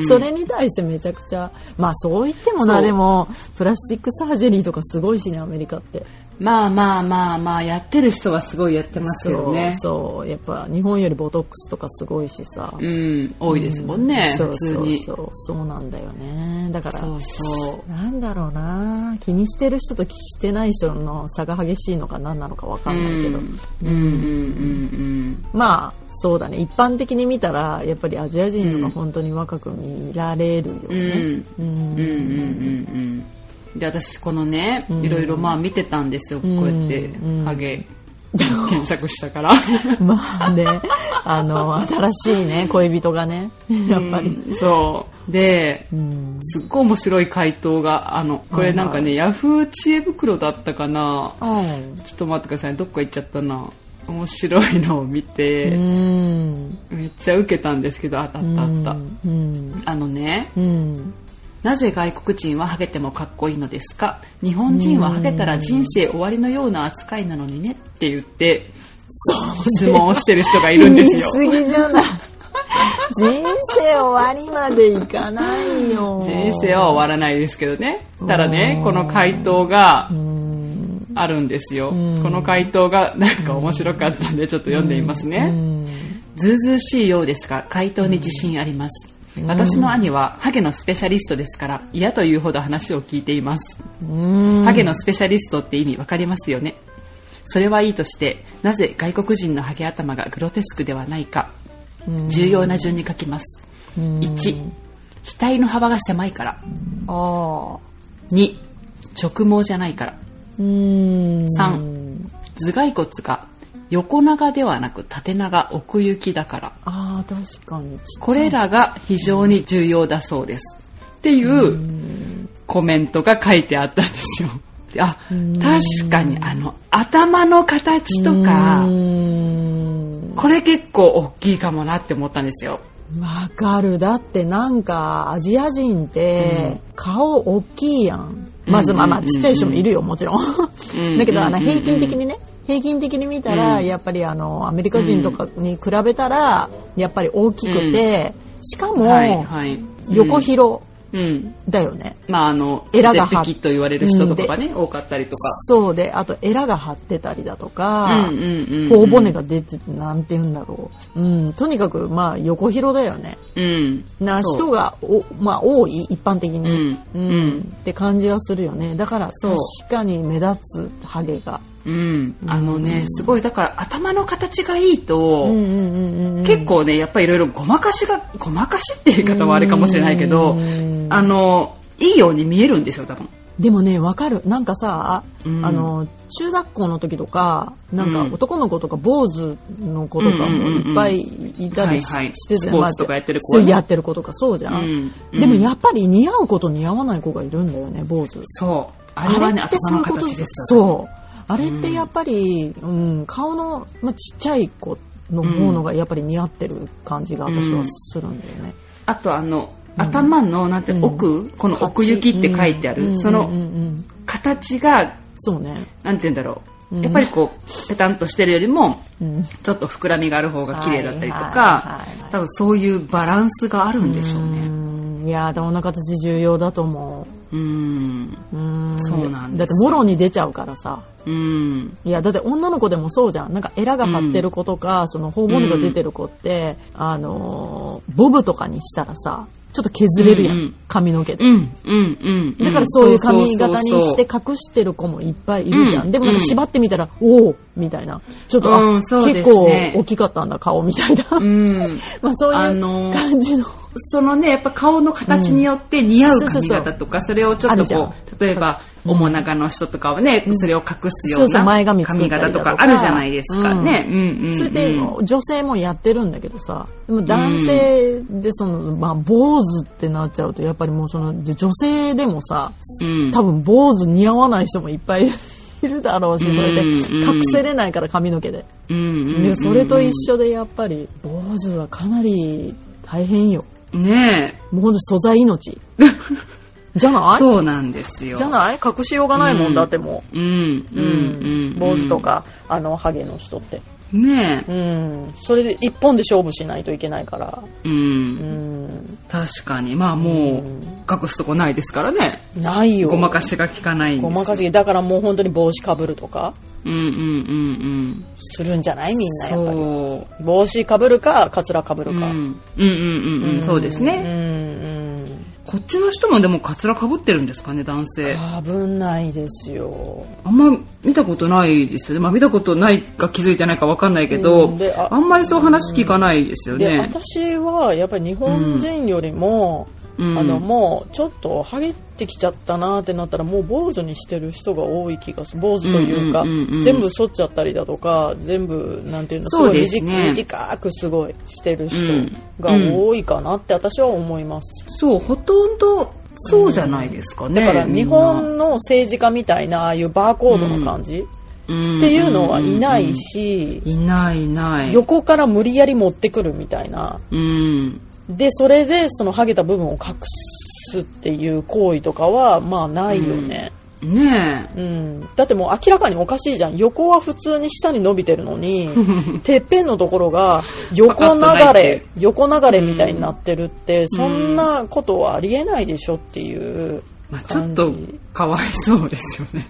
Speaker 2: それに対してめちゃくちゃまあそう言ってもなでもプラスチックサージェリーとかすごいしねアメリカって
Speaker 1: まあまあまあまあやってる人はすごいやってますけどね。
Speaker 2: そうやっぱ日本よりボトックスとかすごいしさ、
Speaker 1: うん多いですもんね、
Speaker 2: そう
Speaker 1: 普通に。
Speaker 2: そうそうそうなんだよね。だから
Speaker 1: そうそう。
Speaker 2: なんだろうな。気にしてる人としてない人の差が激しいのか何なのか分かんないけど、
Speaker 1: うんうんうんうん。
Speaker 2: まあそうだね。一般的に見たらやっぱりアジア人のが本当に若く見られるよ
Speaker 1: うんうん。
Speaker 2: ね、うん。
Speaker 1: うんうんうんうんで私このねいろいろまあ見てたんですよ。こうやって
Speaker 2: うん。
Speaker 1: ハゲ。検索したから。
Speaker 2: まあね。あの新しいね恋人がね。やっぱり、
Speaker 1: うんそう。で
Speaker 2: うん。
Speaker 1: すっごい面白い回答があのこれなんかねヤフー知恵袋だったかな。
Speaker 2: うん
Speaker 1: ちょっと待ってください。どっか行っちゃったな。面白いのを見て、
Speaker 2: うん。
Speaker 1: めっちゃ受けたんですけどああったあった、
Speaker 2: うん。
Speaker 1: あのね
Speaker 2: うん
Speaker 1: なぜ外国人はハゲてもかっこいいのですか？日本人はハゲたら人生終わりのような扱いなのにねって言って質問をしてる人がいるんですよ。
Speaker 2: 言い過ぎじゃない。人生終わりまでいかないよ。
Speaker 1: 人生は終わらないですけどね。ただね
Speaker 2: うん
Speaker 1: この回答が
Speaker 2: うん。
Speaker 1: あるんですよ。こ
Speaker 2: ん
Speaker 1: の回答がなんか面白かったんでちょっと読んでみます
Speaker 2: う
Speaker 1: ね
Speaker 2: ん。
Speaker 1: ずうずうしいようですが回答に自信あります私の兄はハゲのスペシャリストですから嫌というほど話を聞いています。
Speaker 2: うん。
Speaker 1: ハゲのスペシャリストって意味わかりますよね？それはいいとしてなぜ外国人のハゲ頭がグロテスクではないか重要な順に書きます。1額の幅が狭いから。
Speaker 2: ああ
Speaker 1: 2直毛じゃないから。
Speaker 2: うん。
Speaker 1: 3頭蓋骨が横長ではなく縦長奥行きだから。
Speaker 2: ああ確かに。
Speaker 1: これらが非常に重要だそうです。っていうコメントが書いてあったんですよ。で あ確かにあの頭の形とか
Speaker 2: うん。
Speaker 1: これ結構大きいかもなって思ったんですよ。
Speaker 2: わかる。だってなんかアジア人って顔大きいやん。まずまあまあちっちゃい人もいるよもちろん。
Speaker 1: うん
Speaker 2: だけどあの
Speaker 1: うん
Speaker 2: 平均的にね平均的に見たらやっぱりあのアメリカ人とかに比べたらやっぱり大きくてしか
Speaker 1: はい
Speaker 2: も
Speaker 1: はい。
Speaker 2: 横広
Speaker 1: うん。
Speaker 2: だよね。
Speaker 1: まああの
Speaker 2: エラが
Speaker 1: 絶壁と言われる人とかがね多かったりとか。
Speaker 2: そうであとエラが張ってたりだとか頬骨が出ててなんて言うんだろう。うん。とにかくまあ横広だよね。
Speaker 1: うん。
Speaker 2: な人がお、まあ、多い一般的に、
Speaker 1: うん。うん。
Speaker 2: って感じはするよね。だから確かに目立つハゲが
Speaker 1: うん。あのねすごいだから頭の形がいいと、
Speaker 2: うんうんうんうん
Speaker 1: 結構ねやっぱりいろいろごまかしがごまかしっていう言い方はあれかもしれないけどあのいいように見えるんですよ多分。
Speaker 2: でもねわかる。なんかさ、
Speaker 1: うん。
Speaker 2: あの中学校の時とかなんか
Speaker 1: うん。
Speaker 2: 男の子とか坊主の子とかもいっぱいいたりし
Speaker 1: はいはい。
Speaker 2: してて
Speaker 1: スポーツとかやってる子はね。
Speaker 2: そうやってる子とかそうじゃん、
Speaker 1: うん。うん。
Speaker 2: でもやっぱり似合う子と似合わない子がいるんだよね坊主。
Speaker 1: そう。あれはね
Speaker 2: って
Speaker 1: 頭の
Speaker 2: そういうこと
Speaker 1: 形です
Speaker 2: そうあれってやっぱり、うん顔の、まあ、ちっちゃい子のものがやっぱり似合ってる感じが私はするんだよね、
Speaker 1: あとあの頭のなんて奥、この奥行きって書いてある、
Speaker 2: うん
Speaker 1: その
Speaker 2: うんうんうん
Speaker 1: 形が
Speaker 2: そうね。
Speaker 1: なんて言うんだろう、やっぱりこうペタンとしてるよりも
Speaker 2: うん。
Speaker 1: ちょっと膨らみがある方が綺麗だったりとか多分そういうバランスがあるんでしょう
Speaker 2: う
Speaker 1: ね
Speaker 2: ん。いや頭の形重要だと思
Speaker 1: うん
Speaker 2: ううん
Speaker 1: そうなん
Speaker 2: だってもろに出ちゃうからさ
Speaker 1: うん
Speaker 2: いやだって女の子でもそうじゃんなんかエラが張ってる子とか、その頬骨が出てる子って、あのーボブとかにしたらさちょっと削れるやん、
Speaker 1: うんうん
Speaker 2: 髪の毛で。
Speaker 1: うん、うん、うん。
Speaker 2: だからそういう髪型にして
Speaker 1: か
Speaker 2: 隠してる子もいっぱいいるじゃん。
Speaker 1: うん
Speaker 2: でもなんか縛ってみたら、おおみたいな。ちょっと、あ
Speaker 1: うんそうです
Speaker 2: 結構
Speaker 1: ね
Speaker 2: 大きかったんだ、顔みたいな。
Speaker 1: うん。
Speaker 2: まあそういう
Speaker 1: あのー
Speaker 2: 感じの。
Speaker 1: そのね、やっぱ顔の形によって似合う髪型とか、それをちょっとこう、例えば、面長の人とかはね、それを隠すよ
Speaker 2: そう
Speaker 1: な
Speaker 2: 前髪
Speaker 1: 型とかあるじゃないですか。ね。うん。
Speaker 2: それで女性もやってるんだけどさでも男性でその、まあ、坊主ってなっちゃうとやっぱりもうその女性でもさ、
Speaker 1: うん。
Speaker 2: 多分坊主似合わない人もいっぱいいるだろうしそれで隠せれないから髪の毛で。
Speaker 1: う
Speaker 2: でそれと一緒でやっぱり坊主はかなり大変よ
Speaker 1: ね
Speaker 2: もうほんと素材命 じゃ
Speaker 1: え。
Speaker 2: ない？
Speaker 1: そうなんですよ。
Speaker 2: じゃない？隠しようがないもんだっても
Speaker 1: うん、うん、
Speaker 2: う、
Speaker 1: うん。
Speaker 2: 坊主と。かあのハゲの人って
Speaker 1: ねえ。
Speaker 2: うんそれで一本で勝負しないといけないから
Speaker 1: う。
Speaker 2: うんん
Speaker 1: 確かに。まあもう、隠すとこないですからね。
Speaker 2: ないよ
Speaker 1: ごまかしが効かないんですよ
Speaker 2: ごまかしだからもう本当に帽子かぶるとか
Speaker 1: うんうんうんうん。
Speaker 2: するんじゃないみんなやっぱり
Speaker 1: そう。
Speaker 2: 帽子かぶるかカツラかぶるか、
Speaker 1: うんうんうんうんうん。そうです
Speaker 2: う
Speaker 1: ね。
Speaker 2: ん
Speaker 1: こっちの人もでもカツラかぶってるんですかね、男性。
Speaker 2: かぶんないですよ
Speaker 1: あんま見たことないですよね。まあ見たことないか気づいてないかわかんないけど、
Speaker 2: うんであ
Speaker 1: あんまりそう話聞かないですよ
Speaker 2: で
Speaker 1: ね。
Speaker 2: 私はやっぱり日本人よりも、
Speaker 1: うん
Speaker 2: あのもうちょっとハゲてきちゃったなってなったらもう坊主にしてる人が多い気がする。坊主というか、
Speaker 1: うんうんうんうん
Speaker 2: 全部剃っちゃったりだとか全部なんていうのす
Speaker 1: そう
Speaker 2: ごい短短くすごいしてる人が多いかなって私は思います、
Speaker 1: そう、ほとんどそうじゃないですかね。
Speaker 2: だから日本の政治家みたいなああいうバーコードの感じ、
Speaker 1: っ
Speaker 2: っていうのはいないし、
Speaker 1: いないいない。
Speaker 2: 横から無理やり持ってくるみたいな。
Speaker 1: うん。
Speaker 2: でそれでそのハゲた部分を隠すっていう行為とかはまあないよね、
Speaker 1: ねえ。
Speaker 2: うん。だってもう明らかにおかしいじゃん。横は普通に下に伸びてるのに てっぺんのところが横流れ横流れみたいになってるって、そんなことはありえないでしょっていう
Speaker 1: まあちょっとかわいそうですよね。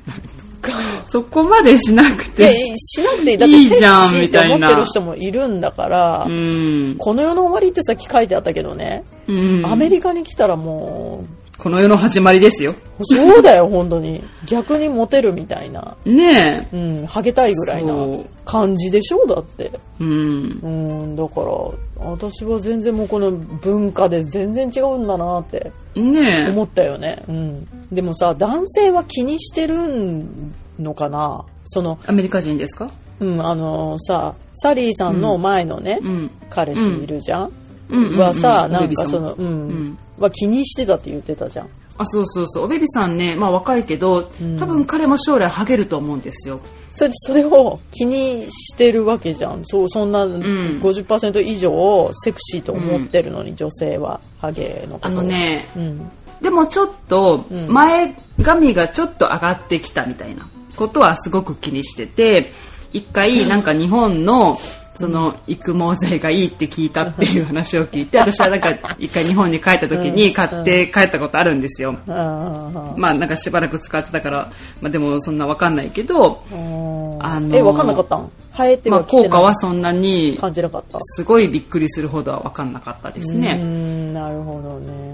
Speaker 1: か そこまでしなく
Speaker 2: で
Speaker 1: て。
Speaker 2: しなくていいだって
Speaker 1: いいじゃんみたいな
Speaker 2: 思ってる人もいるんだから、
Speaker 1: うん。
Speaker 2: この世の終わりってさっき書いてあったけどね、
Speaker 1: うん
Speaker 2: アメリカに来たらも
Speaker 1: この世の始まりですよ。
Speaker 2: うそうだよ本当に逆にモテるみたいな、
Speaker 1: ねえ。
Speaker 2: うん、ハゲたいぐらいな感じでしょだって
Speaker 1: うん。
Speaker 2: うんだから私は全然もうこの文化で全然違うんだなって
Speaker 1: ねえ。
Speaker 2: 思ったよね、うん、でもさ男性は気にしてるのかな？その
Speaker 1: アメリカ人ですか？
Speaker 2: うんあのさサリーさんの前のね、
Speaker 1: うん。
Speaker 2: 彼氏いるじゃん
Speaker 1: うん？
Speaker 2: はさ、なんかその、うん、
Speaker 1: ん
Speaker 2: は気にしてたって言ってたじゃん。
Speaker 1: あ、そうそうそう。おベビさんね、まあ若いけど、多分彼も将来ハゲると思うんですよ。
Speaker 2: それで、それを気にしてるわけじゃん。そう、そんな50%以上セクシーと思ってるのに、女性は、ハゲのことを
Speaker 1: あの、ね、
Speaker 2: うん。
Speaker 1: でもちょっと前髪がちょっと上がってきたみたいなことはすごく気にしてて一回なんか日本のその育毛剤がいいって聞いたっていう話を聞いて私はなんか一回日本に帰った時に買って帰ったことあるんですよ。
Speaker 2: あ
Speaker 1: まあなんかしばらく使ってたから、まあ、でもそんなわかんないけど、
Speaker 2: ー
Speaker 1: あのー
Speaker 2: え、わかんなかったん？生えて
Speaker 1: まあ効果はそんなに
Speaker 2: 感じなかった。
Speaker 1: すごいびっくりするほどはわかんなかったです
Speaker 2: う
Speaker 1: ね。
Speaker 2: ん、なるほどね。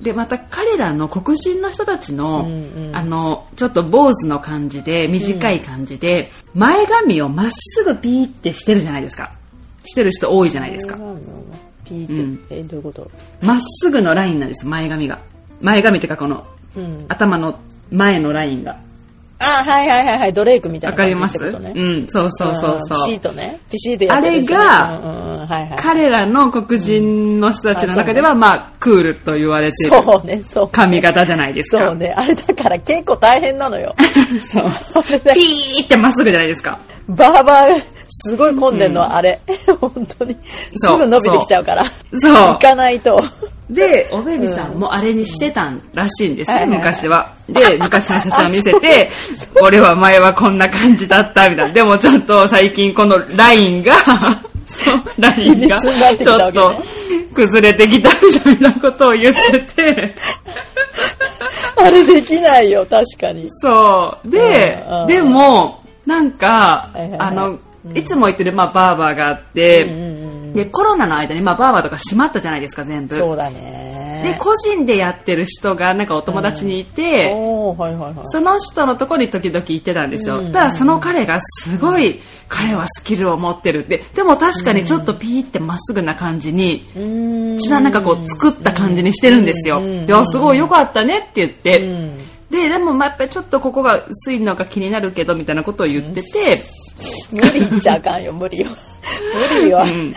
Speaker 1: でまた彼らの黒人の人たちの、
Speaker 2: うんうん。
Speaker 1: あのちょっと坊主の感じで短い感じで、前髪をまっすぐピーってしてるじゃないですか。してる人多いじゃないですか。
Speaker 2: ピーって、
Speaker 1: うん。
Speaker 2: え、どういうこと？
Speaker 1: まっすぐのラインなんです前髪が。前髪っていうかこの
Speaker 2: うん。
Speaker 1: 頭の前のラインが
Speaker 2: あ、はいはいはいはい、ドレイクみたいな感じ
Speaker 1: わかります？
Speaker 2: ってことね。
Speaker 1: うんそうそうそう
Speaker 2: うんピ
Speaker 1: そう
Speaker 2: シッとね。ピシッとやってる人ね
Speaker 1: あれが
Speaker 2: うんうんうんはいはい。
Speaker 1: 彼らの黒人の人たちの中では、まあクールと言われてる
Speaker 2: そうね、そう。
Speaker 1: 髪型じゃないですか
Speaker 2: そうね。あれだから結構大変なのよ。
Speaker 1: そうピーってまっすぐじゃないですか
Speaker 2: バーバー、すごい混んでんのはあれ。本当に。す
Speaker 1: そう
Speaker 2: ぐ伸びてきちゃうから。
Speaker 1: そう
Speaker 2: 行かないと。
Speaker 1: で、おべびさんもあれにしてたんらしいんですね、
Speaker 2: は。いはいはい。
Speaker 1: 昔は。で、昔の写真を見せて、俺は前はこんな感じだった、みたいな。でもちょっと最近このラインが、そう、ラインが、ちょっと崩れてきたみたいなことを言ってて、
Speaker 2: あれできないよ、確かに。
Speaker 1: そう。で
Speaker 2: うんうん、
Speaker 1: でも、なんかあの、いつも言ってる、まあ、バーバーがあって、
Speaker 2: うんうん
Speaker 1: で、コロナの間に、まあ、バーバーとか閉まったじゃないですか、全部。
Speaker 2: そうだね。
Speaker 1: で、個人でやってる人が、なんかお友達にいて、
Speaker 2: はいはいはい。
Speaker 1: その人のところに時々行ってたんですよ。
Speaker 2: うん。
Speaker 1: ただその彼がすごい、彼はスキルを持ってる。って。でも確かにちょっとピーってまっすぐな感じに、
Speaker 2: うーん。
Speaker 1: ちらなんかこう作った感じにしてるんですよ。
Speaker 2: うん。
Speaker 1: で、あすごい良かったねって言って、
Speaker 2: うん。
Speaker 1: で、でもまあやっぱりちょっとここが薄いのが気になるけどみたいなことを言ってて、
Speaker 2: 無理言っちゃあかんよ無理よ。無理よ、
Speaker 1: ん。
Speaker 2: うん。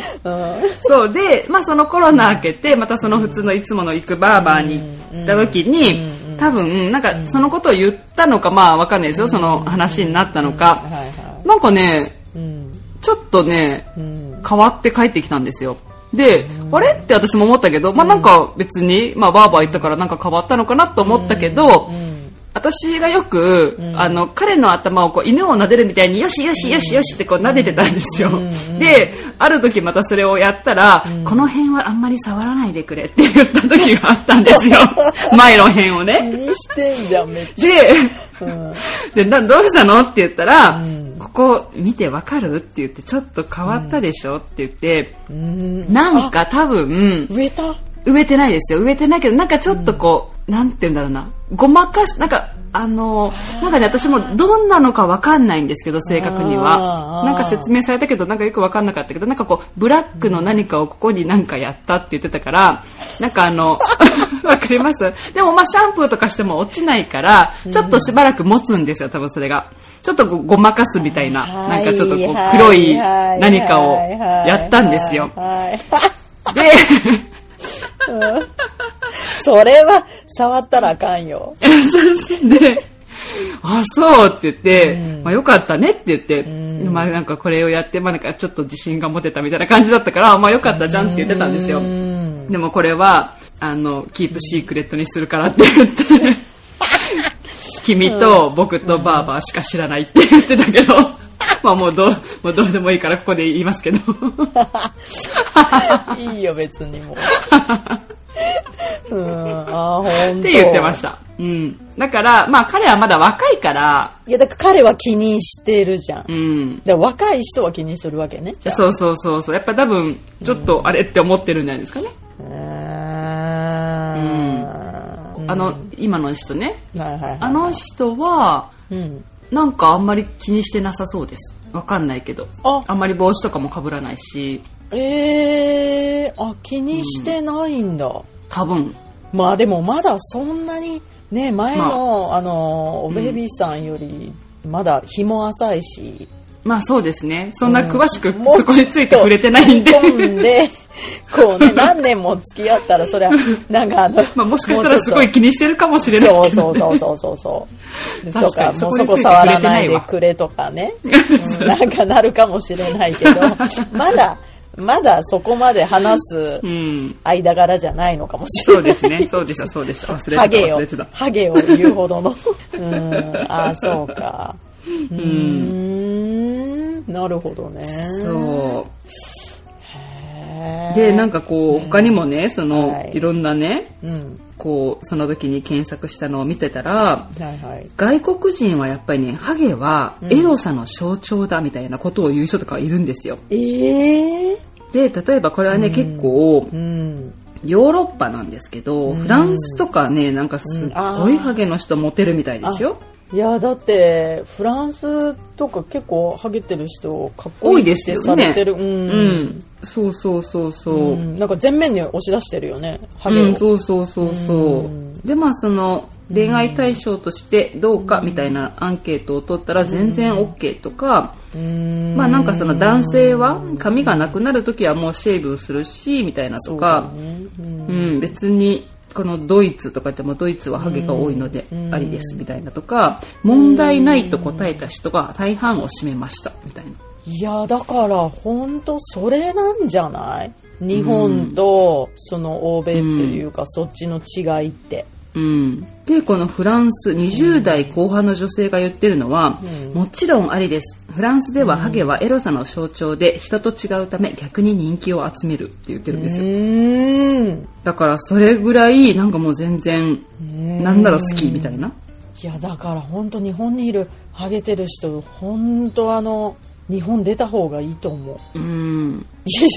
Speaker 1: そうで、まあそのコロナ明けて、またその普通のいつもの行くバーバーに行った時に、多分、なんかそのことを言ったのか、まあわかんないですよ、その話になったのか。なんかね、ちょっとね、
Speaker 2: うん。
Speaker 1: 変わって帰ってきたんですよ。で、あれ？って私も思ったけど、まあなんか別に、まあバーバー行ったからなんか変わったのかなと思ったけど、
Speaker 2: うん
Speaker 1: 私がよく、あの、彼の頭をこう犬を撫でるみたいに、よしよしよしよしってこう撫でてたんですよ。で、ある時またそれをやったら、この辺はあんまり触らないでくれって言った時があったんですよ。前の辺を
Speaker 2: 気
Speaker 1: ね。
Speaker 2: にしてんじゃんめっち
Speaker 1: で、
Speaker 2: ゃ、うん。
Speaker 1: でなどうしたのって言ったら、ここ見てわかるって言って、ちょっと変わったでしょって言って、
Speaker 2: うん。
Speaker 1: なんか多分、
Speaker 2: 植えた？
Speaker 1: 植えてないですよ。植えてないけど、なんかちょっとこう、なんて言うんだろうな。ごまかし、なんか、あの、なんかね、私もどんなのかわかんないんですけど、正確には。なんか説明されたけど、なんかよくわかんなかったけど、なんかこう、ブラックの何かをここになんかやったって言ってたから、なんかあの、わかります？でもまあシャンプーとかしても落ちないから、ちょっとしばらく持つんですよ、多分それが。ちょっとごごまかすみたいな、なんかちょっとこう、黒い何かをやったんですよ。
Speaker 2: はそれは触ったらあかんよ。
Speaker 1: で、あ、そうって言って、まあよかったねって言って、まあなんかこれをやって、まあなんかちょっと自信が持てたみたいな感じだったから、まあよかったじゃんって言ってたんですよ。でもこれは、あの、キープシークレットにするからって言って、君と僕とバーバーしか知らないって言ってたけど、まあもうどう、もうどうでもいいからここで言いますけど。
Speaker 2: いいよ、別にもう。うん、あー、ほんと。
Speaker 1: って言ってました。うん。だから、まあ彼はまだ若いから、
Speaker 2: いや、だから彼は気にしてるじゃん。
Speaker 1: う
Speaker 2: だ
Speaker 1: ん。
Speaker 2: から若い人は気にするわけね。
Speaker 1: そうそうそうそう。やっぱ多分、ちょっとあれって思ってるんじゃないですかね。
Speaker 2: うーん。
Speaker 1: あの、今の人ね。
Speaker 2: はいはいはい。
Speaker 1: あの人は、
Speaker 2: うん。
Speaker 1: なんかあんまり気にしてなさそうです。わかんないけど。
Speaker 2: あ
Speaker 1: あんまり帽子とかも被らないし、
Speaker 2: えー、あ、気にしてないんだ。
Speaker 1: 多分。
Speaker 2: まあでもまだそんなに、ね、前の、あ、の、ベイビーさんより、まだ日も浅いし。
Speaker 1: まあそうですね。そんな詳しく
Speaker 2: もう
Speaker 1: そこについて触れてないんで。
Speaker 2: んで、こうね、何年も付き合ったら、そりゃ、なんかあの、
Speaker 1: まあもしかしたらすごい気にしてるかもしれない
Speaker 2: そう
Speaker 1: けど。
Speaker 2: そうそうそうそうそう。とか、もうそこ触らな
Speaker 1: いいわ
Speaker 2: くれとかね。うんなんかなるかもしれないけど、まだ、まだそこまで話す
Speaker 1: うん。
Speaker 2: 間柄じゃないのかもしれない。
Speaker 1: そうですね。そうでした、そうでした。忘れてた、
Speaker 2: ハゲをハゲを言うほどの。うん、あ、そうか。うーん、なるほどね。
Speaker 1: そう。で、なんかこう、他にもね、その、
Speaker 2: はい
Speaker 1: いろんなね、
Speaker 2: うん。
Speaker 1: こう、その時に検索したのを見てたら、
Speaker 2: はいはい。
Speaker 1: 外国人はやっぱりね、ハゲはエロさの象徴だみたいなことを言う人とかいるんですよ。
Speaker 2: ええ
Speaker 1: で、例えばこれはね、結構、
Speaker 2: うん。
Speaker 1: ヨーロッパなんですけど、フランスとかね、なんかすっごいハゲの人モテるみたいですよ。
Speaker 2: いやだってフランスとか結構ハゲてる人かっこ
Speaker 1: 多い
Speaker 2: いいって
Speaker 1: ですよね。
Speaker 2: されてる。うん。
Speaker 1: うん。そうそうそうそう。
Speaker 2: うんなんか全面に押し出してるよね。ハゲを。
Speaker 1: うん、そうそうそうそう。で、まあその、恋愛対象としてどうかみたいなアンケートを取ったら全然 OK とか、
Speaker 2: うん
Speaker 1: まあなんかその男性は髪がなくなる時はもうシェイブするし、みたいなとか、
Speaker 2: ねうん
Speaker 1: うん、別にこのドイツとかでもドイツはハゲが多いのでありですみたいなとか、問題ないと答えた人が大半を占めましたみたいな。
Speaker 2: いやだから本当それなんじゃない？日本とその欧米っていうか、そっちの違いって。
Speaker 1: うん、でこのフランス20代後半の女性が言ってるのは、もちろんありです。フランスではハゲはエロさの象徴で人と違うため逆に人気を集めるって言ってるんです。
Speaker 2: う
Speaker 1: よ
Speaker 2: ー。ん。
Speaker 1: だからそれぐらいなんかもう全然なんだろう好きみたいな。い
Speaker 2: やだから本当日本にいるハゲてる人本当あの日本出た方がいいと思う。
Speaker 1: うん。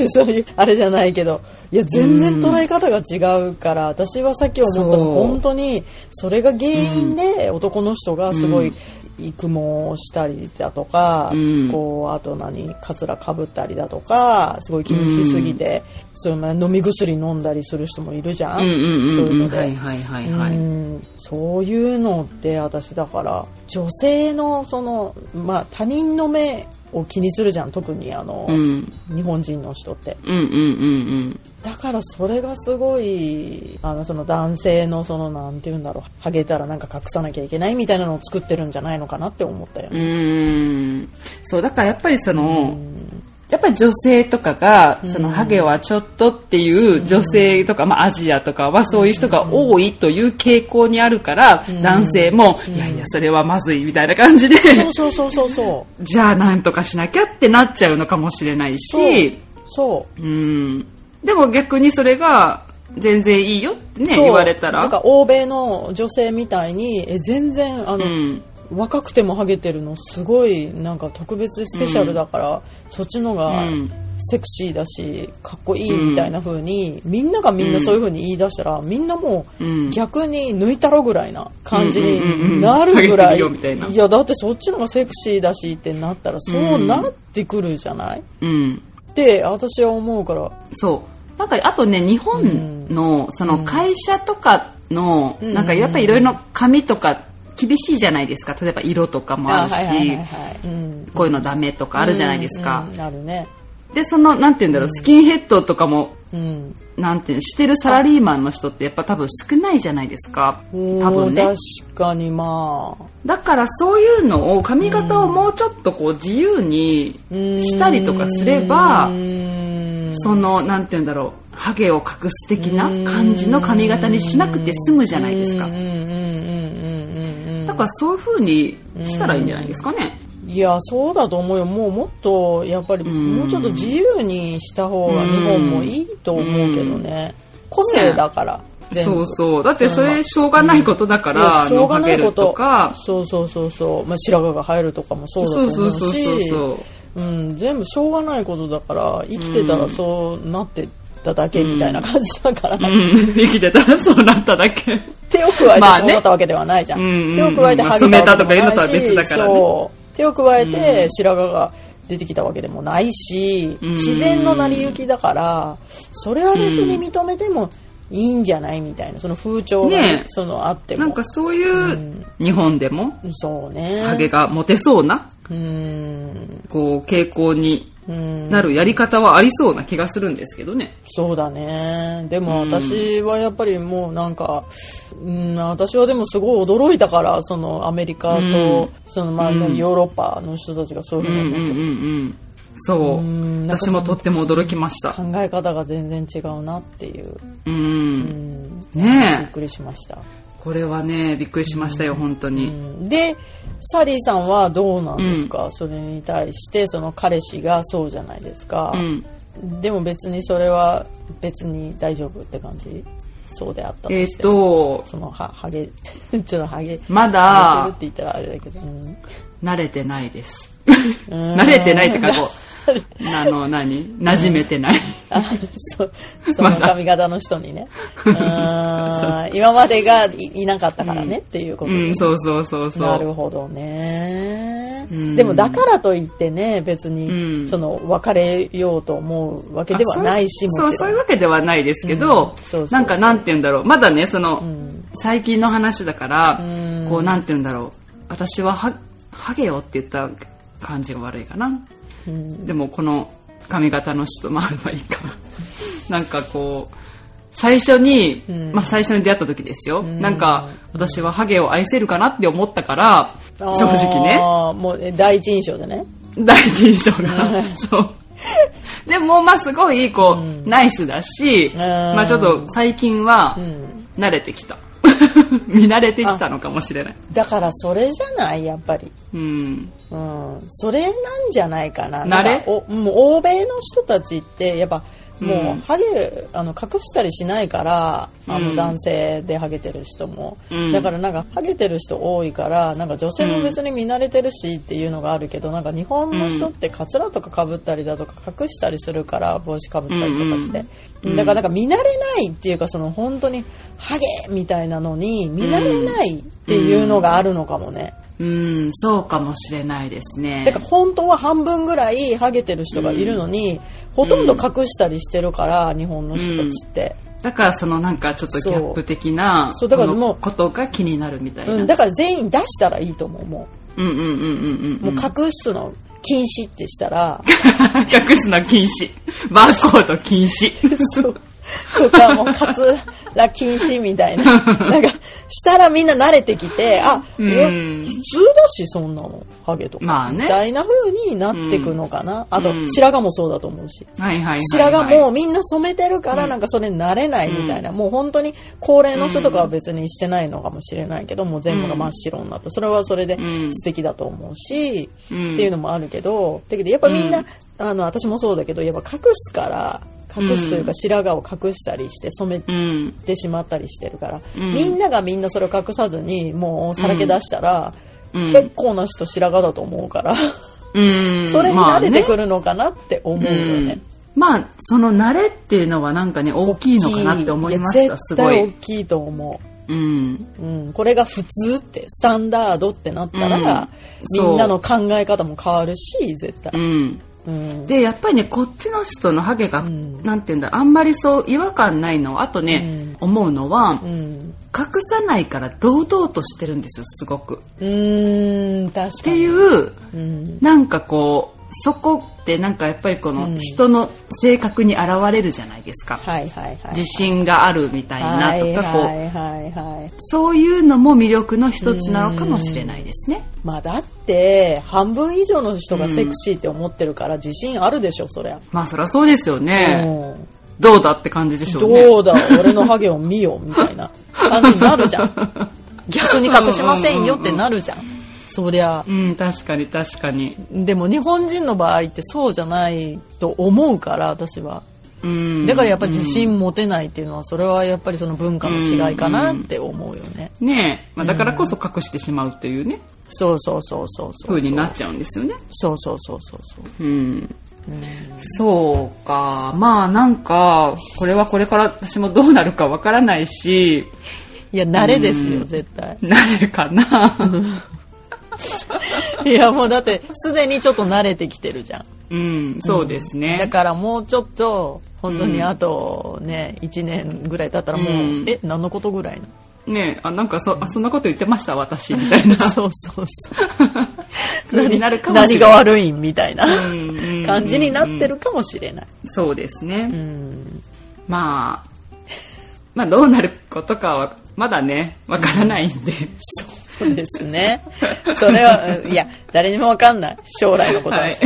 Speaker 2: そういうあれじゃないけどいや全然捉え方が違うから、私はさっき思ったの本当にそれが原因で男の人がすごい育毛をしたりだとか、
Speaker 1: うん。
Speaker 2: こうあと何カツラかぶったりだとかすごい気にしすぎて、そういう飲み薬飲んだりする人もいるじゃん、そういう
Speaker 1: うん。
Speaker 2: ので。
Speaker 1: はいはいはいはい。
Speaker 2: うん。そういうのって私だから女性のその、まあ、他人の目を気にするじゃん特にあの、
Speaker 1: うん。
Speaker 2: 日本人の人って。
Speaker 1: うんうんうん
Speaker 2: だからそれがすごいあのその男性のそのなんて言うんだろうハゲたらなんか隠さなきゃいけないみたいなのを作ってるんじゃないのかなって思ったよ
Speaker 1: うんう
Speaker 2: ね。
Speaker 1: ーん。そうだからやっぱりそのやっぱり女性とかが、そのハゲはちょっとっていう女性とか、まあアジアとかはそういう人が多いという傾向にあるから、男性も、いやいや、それはまずいみたいな感じで、
Speaker 2: そうそうそうそうそう。
Speaker 1: じゃあなんとかしなきゃってなっちゃうのかもしれないし、
Speaker 2: そう。
Speaker 1: う。ん。でも逆にそれが全然いいよってね、言われたら。
Speaker 2: なんか欧米の女性みたいにえ全然あの、
Speaker 1: うん。
Speaker 2: 若くてもハゲてるのすごいなんか特別スペシャルだから、そっちのが
Speaker 1: うん。
Speaker 2: セクシーだしかっこいいみたいな風に、みんながみんなそういう風に言い出したら、みんなも
Speaker 1: う
Speaker 2: うん。逆に抜いたろぐらいな感じ
Speaker 1: うんうんうん。うん
Speaker 2: になるぐらい、
Speaker 1: い
Speaker 2: やだってそっちのがセクシーだしってなったらそうなってくるじゃない、
Speaker 1: うん。
Speaker 2: って私は思うから。
Speaker 1: そう。なんか、あとね、日本の、その会社とかの、
Speaker 2: ん。
Speaker 1: なんかやっぱりいろいろ紙とか厳しいじゃないですか。例えば色とかもあるし、こういうのダメとかあるじゃないですか。
Speaker 2: うん。うんね。
Speaker 1: で、その、なんて言うんだろう、スキンヘッドとかも、
Speaker 2: うん。
Speaker 1: なんていうの、してるサラリーマンの人ってやっぱ多分少ないじゃないですか。多分ね。
Speaker 2: 確かにまあ。
Speaker 1: だからそういうのを、髪型をもうちょっとこう自由にしたりとかすれば、その、なんて言うんだろう、ハゲを隠す的な感じの髪型にしなくて済むじゃないですか。だからそういう風にしたらいいんじゃないですかね。
Speaker 2: いやそうだと思うよ。もうもっとやっぱり
Speaker 1: ん。
Speaker 2: もうちょっと自由にした方が日本もいいと思うけどね。個性だから全部。
Speaker 1: そうそう。だってそれしょうがないことだから、
Speaker 2: いやしょうがないこと。
Speaker 1: とか、
Speaker 2: そうそうそうそう、まあ、白髪が生えるとかもそうだと思
Speaker 1: そううそうそう
Speaker 2: し
Speaker 1: そう。
Speaker 2: うん。全部しょうがないことだから生きてたらそうなってただけみたいな感じだから、
Speaker 1: うん、生きてた。ら そうなっただけ。
Speaker 2: 手を加えてそうなったわけではないじゃん、
Speaker 1: うん。うん。うん
Speaker 2: 手を加えて
Speaker 1: まあ
Speaker 2: ハゲたわけでもないし、
Speaker 1: 染めたとかいうのとは別だからね。
Speaker 2: そう。手を加えて白髪が出てきたわけでもないし、
Speaker 1: ん。
Speaker 2: 自然の成り行きだからそれは別に認めてもいいんじゃないみたいな。その風潮がね、そのあっても。
Speaker 1: なんかそういう日本でも
Speaker 2: そうね。
Speaker 1: ハゲがモテそうな
Speaker 2: うん。
Speaker 1: こう傾向に
Speaker 2: うん
Speaker 1: なるやり方はありそうな気がするんですけどね。
Speaker 2: そうだね。でも私はやっぱりもうなんか、うん、私はでもすごい驚いたからそのアメリカと、
Speaker 1: うん。
Speaker 2: そのまあ、ヨーロッパの人たちがそういうふ
Speaker 1: う
Speaker 2: うんに思って。
Speaker 1: うんうんうん。そう。
Speaker 2: うん。なんか
Speaker 1: 私もとっても驚きました。
Speaker 2: 考え方が全然違うなっていう、
Speaker 1: う。
Speaker 2: うん。ん、びっ
Speaker 1: ねえ。
Speaker 2: くりしました、
Speaker 1: これはね、びっくりしましたよ、本当に。
Speaker 2: うん。でサリーさんはどうなんですか、それに対してその彼氏がそうじゃないですか、
Speaker 1: うん。
Speaker 2: でも別にそれは別に大丈夫って感じ？そうであったと
Speaker 1: えっと、
Speaker 2: そのはハゲ ちょっとハゲ
Speaker 1: ま
Speaker 2: ハ
Speaker 1: だ
Speaker 2: ゲてるって言ったらあれだけど、うん。
Speaker 1: 慣れてないです。
Speaker 2: うん。
Speaker 1: 慣れてないってか、こう、あの、何？馴染めてない。
Speaker 2: あそ その髪型の人にね、う。ん今までがいいなかったからね、っていうことで
Speaker 1: うん、そうそうそうそう。
Speaker 2: なるほどね、
Speaker 1: うん。
Speaker 2: でもだからといってね別に、
Speaker 1: うん。
Speaker 2: その別れようと思うわけではないし
Speaker 1: そうそう、
Speaker 2: もちろ
Speaker 1: そうんいうわけではないですけど、
Speaker 2: うんそうそうそう。
Speaker 1: なんかなんて言うんだろう。まだね、その、
Speaker 2: ん。
Speaker 1: 最近の話だから、
Speaker 2: うん。
Speaker 1: こうなんて言うんだろう。私はは、ハゲよって言った感じが悪いかな。
Speaker 2: うん
Speaker 1: でもこの髪型の人、まあまあいいかな。なんかこう、最初に、まあ最初に出会った時ですよ。なんか、私はハゲを愛せるかなって思ったから、正直ね。
Speaker 2: もうえ第一印象でね
Speaker 1: 第一印象が。そう。でも、まあすごい、こう、ナイスだし、まあちょっと最近は、慣れてきた。見慣れてきたのかもしれない。
Speaker 2: だからそれじゃない？やっぱり
Speaker 1: うん。
Speaker 2: うん、それなんじゃないかな。
Speaker 1: 慣れ？
Speaker 2: おもう欧米の人たちってやっぱも
Speaker 1: うん。
Speaker 2: うハゲあの隠したりしないからあ
Speaker 1: うん。
Speaker 2: の男性でハゲてる人も、
Speaker 1: うん。
Speaker 2: だからなんかハゲてる人多いからなんか女性も別に見慣れてるしっていうのがあるけど、なんか日本の人ってカツラとかかぶったりだとか隠したりするから帽子かぶったりとかして、
Speaker 1: うん。
Speaker 2: だからなんか見慣れないっていうかその本当にハゲみたいなのに見慣れないっていうのがあるのかもね。
Speaker 1: うん、そうかもしれないですね。
Speaker 2: てか本当は半分ぐらいハゲてる人がいるのに、ほとんど隠したりしてるから、日本の人たちって、
Speaker 1: だからそのなんかちょっとギャップ的な
Speaker 2: そう。だからもう
Speaker 1: ことが気になるみたいな。
Speaker 2: うん、だから全員出したらいいと思うも
Speaker 1: う。んうんうんうんうん
Speaker 2: う,、もう隠すの禁止ってしたら、
Speaker 1: 隠すの禁止。バーコード禁止。
Speaker 2: そうとかもうカツラ禁止みたいな。なんかしたらみんな慣れてきてあ、普通だしそんなのハゲとか、
Speaker 1: まあね。
Speaker 2: みたいな風になってくのかな、あと
Speaker 1: うん
Speaker 2: 白髪もそうだと思うし。
Speaker 1: はいはいはい、はい。
Speaker 2: 白髪もみんな染めてるからなんかそれに慣れないみたいな、もう本当に高齢の人とかは別にしてないのかもしれないけどもう全部が真っ白になってそれはそれで
Speaker 1: うん。
Speaker 2: 素敵だと思うし、
Speaker 1: うん。
Speaker 2: っていうのもあるけど。だけどやっぱみんな、
Speaker 1: うん。
Speaker 2: あの私もそうだけどやっぱ隠すから隠すというか白髪を隠したりして染め
Speaker 1: うん。
Speaker 2: てしまったりしてるから、
Speaker 1: うん
Speaker 2: みんながみんなそれを隠さずにもうさらけ出したら、
Speaker 1: うん
Speaker 2: 結構な人白髪だと思うから、
Speaker 1: うん。
Speaker 2: それに慣れてく
Speaker 1: る。
Speaker 2: るのかなって思うよね。
Speaker 1: まあ、その慣れっていうのはなんかね、大きいのかなって思いました、すごい。
Speaker 2: 大きいと思
Speaker 1: うん。
Speaker 2: う、うん、これが普通ってスタンダードってなったら、
Speaker 1: うん
Speaker 2: みんなの考え方も変わるし絶対、
Speaker 1: うん。
Speaker 2: うん。
Speaker 1: で、やっぱりね、こっちの人のハゲが、
Speaker 2: ん。
Speaker 1: なんていうんだ、あんまりそう違和感ないの。あとね、思うのは、
Speaker 2: うん。
Speaker 1: 隠さないから堂々としてるんですよ、すごく。
Speaker 2: うーん確かに。
Speaker 1: っていう、
Speaker 2: うん。
Speaker 1: なんかこう、そこってなんかやっぱりこの人の性格に現れるじゃないですか。自信があるみたいなとか、
Speaker 2: はいはい
Speaker 1: そういうのも魅力の一つなのかもしれないですね。
Speaker 2: まあだって半分以上の人がセクシーって思ってるから自信あるでしょそりゃ、
Speaker 1: まあそりゃそうですよね。
Speaker 2: うん
Speaker 1: どうだって感じでしょうね。
Speaker 2: どうだ俺のハゲを見よみたいな感じになるじゃん 逆に隠しませんよってなるじゃんそりゃ
Speaker 1: うん、確かに確かに。
Speaker 2: でも日本人の場合ってそうじゃないと思うから私は
Speaker 1: うん。
Speaker 2: だからやっぱ自信持てないっていうのはそれはやっぱりその文化の違いかなって思うよね
Speaker 1: ねえ、まあ、だからこそ隠してしまうというね、
Speaker 2: そうそうそうそうそう
Speaker 1: 風になっちゃうんですよね。
Speaker 2: そうそうそうそうそう
Speaker 1: うん。そうか。まあなんか、これはこれから私もどうなるかわからないし、
Speaker 2: いや慣れですよ
Speaker 1: うん
Speaker 2: 絶対
Speaker 1: なれるかな。
Speaker 2: いやもうだってすでにちょっと慣れてきてるじゃん
Speaker 1: うん、そうですね。
Speaker 2: だからもうちょっと本当にあとね、1年ぐらい経ったらもう、
Speaker 1: うん
Speaker 2: え何のことぐらいの？
Speaker 1: ねえ、あ、なんかそ、あ、そんなこと言ってました、私、みたいな。
Speaker 2: そうそうそう
Speaker 1: 風になるかもし
Speaker 2: 何
Speaker 1: れない。
Speaker 2: が悪いんみたいな
Speaker 1: うんうん
Speaker 2: 感じになってるかもしれない。
Speaker 1: そうですね。
Speaker 2: うん
Speaker 1: まあ、まあどうなることかは、まだね、わからないんで。
Speaker 2: そうですね。それは、うんいや、誰にもわかんない。将来のことは。
Speaker 1: はい。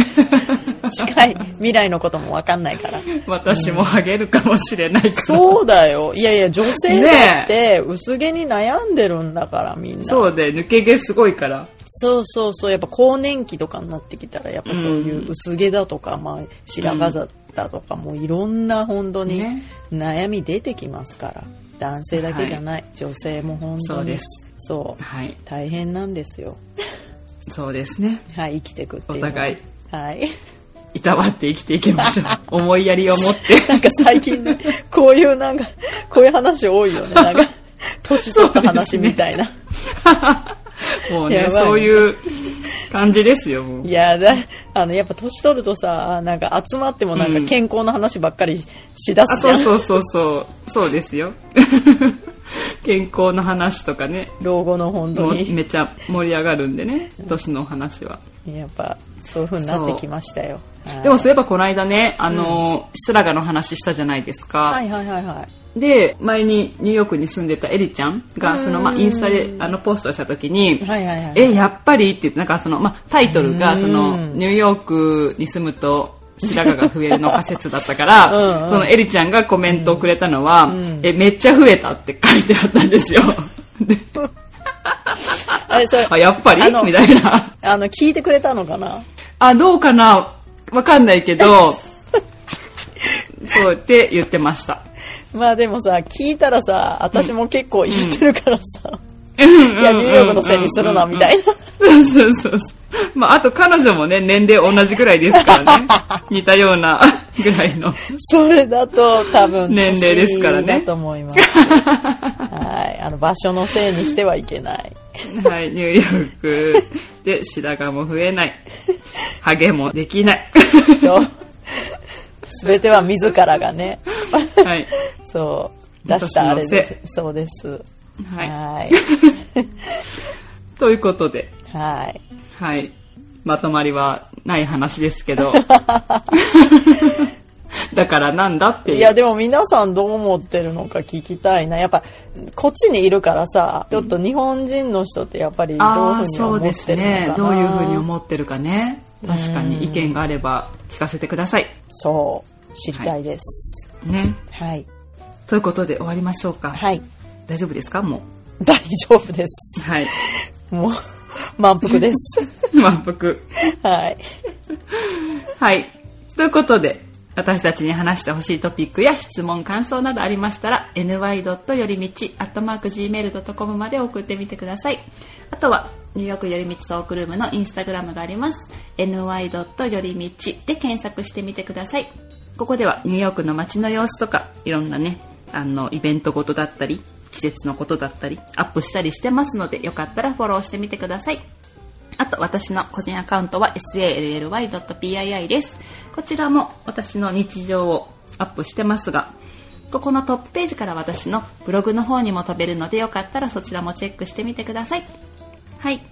Speaker 2: 近い未来のこともわかんないから。
Speaker 1: 私もハゲるかもしれないから。
Speaker 2: そうだよ。いやいや、女性だって薄毛に悩んでるんだから、みんな。
Speaker 1: そうで、抜け毛すごいから。
Speaker 2: そうそうそう。やっぱ更年期とかになってきたら、やっぱそういう薄毛だとか、まあ、白髪だとか、もういろんな本当に
Speaker 1: ね
Speaker 2: 悩み出てきますから。男性だけじゃない。女性も本当に。
Speaker 1: そうです。
Speaker 2: そう。
Speaker 1: はい。
Speaker 2: 大変なんですよ。
Speaker 1: そうですね。
Speaker 2: はい、生きていくって。
Speaker 1: お互い
Speaker 2: はい。
Speaker 1: いたわって生きていきましょう。思いやりを持って。
Speaker 2: なんか最近ね、こういうなんか、こういう話多いよね。なんか、年取った話みたいな。
Speaker 1: もうね
Speaker 2: や、ばい
Speaker 1: そういう感じですよ。
Speaker 2: いやだ、あの、やっぱ年取るとさ、なんか集まってもなんか
Speaker 1: うん
Speaker 2: 健康の話ばっかりしだ
Speaker 1: あ、
Speaker 2: すじゃん。
Speaker 1: そうそうそうそう。そうですよ。健康の話とかね。
Speaker 2: 老後の本当に。
Speaker 1: めっちゃ盛り上がるんでね、年の話は。
Speaker 2: やっぱ、そういう風になってきましたよ。はい
Speaker 1: でもそういえばこの間ね、あの、白髪の話したじゃないですか。
Speaker 2: はいはいはいはい。
Speaker 1: で、前にニューヨークに住んでたエリちゃんが、その、まあ、インスタで、あの、ポストした時に、
Speaker 2: はいはいはい。
Speaker 1: え、やっぱり？って言って、なんかその、まあ、タイトルが、
Speaker 2: うん
Speaker 1: その、ニューヨークに住むと、白髪が増えるの仮説だったから、
Speaker 2: うんうん。
Speaker 1: そのエリちゃんがコメントをくれたのは、え、めっちゃ増えたって書いてあったんですよ。で
Speaker 2: あれ、それ、
Speaker 1: あ、やっぱり？みたいな。
Speaker 2: あの、聞いてくれたのかな？
Speaker 1: あ、どうかな？わかんないけど、そうって言ってました。
Speaker 2: まあでもさ、聞いたらさ、私も結構言ってるからさ、
Speaker 1: い
Speaker 2: いや、ニューヨークのせいにするな、みたいな。
Speaker 1: そうそうそう。まあ、あと彼女もね、年齢同じぐらいですからね。似たような ぐらいの。
Speaker 2: それだと多分、
Speaker 1: 年齢ですからね
Speaker 2: と思います。はい。あの、場所のせいにしてはいけない。
Speaker 1: はい、ニューヨークで白髪も増えない。ハゲもできない。
Speaker 2: そう。すべては自らがね、
Speaker 1: はい。
Speaker 2: そう、出したあれです。そうです。
Speaker 1: はい。
Speaker 2: はい。
Speaker 1: ということで、
Speaker 2: はい。
Speaker 1: はい。まとまりはない話ですけど。だからなんだっていう。
Speaker 2: いや、でも皆さんどう思ってるのか聞きたいな。やっぱ、こっちにいるからさ、ちょっと日本人の人ってやっぱりどういうふうに思っ
Speaker 1: そうです
Speaker 2: てるのかな。
Speaker 1: ね。どういうふうに思ってるかね。確かに意見があれば聞かせてください。
Speaker 2: そう、知りたいです。
Speaker 1: ね。
Speaker 2: はい。
Speaker 1: ということで終わりましょうか。
Speaker 2: はい。
Speaker 1: 大丈夫ですか？も
Speaker 2: 大丈夫です。
Speaker 1: う。はい。
Speaker 2: もう、満腹です。
Speaker 1: 満腹。
Speaker 2: はい。
Speaker 1: はい。ということで、私たちに話してほしいトピックや質問、感想などありましたら、ny. よりみち、アットマーク gmail.com まで送ってみてください。あとは、ニューヨークよりみちトークルームのインスタグラムがあります。ny. よりみちで検索してみてください。ここではニューヨークの街の様子とか、いろんなね、あの、イベントごとだったり、季節のことだったり、アップしたりしてますので、よかったらフォローしてみてください。あと、私の個人アカウントは sally.pii です。こちらも私の日常をアップしてますが、ここのトップページから私のブログの方にも飛べるので、よかったらそちらもチェックしてみてください。はい。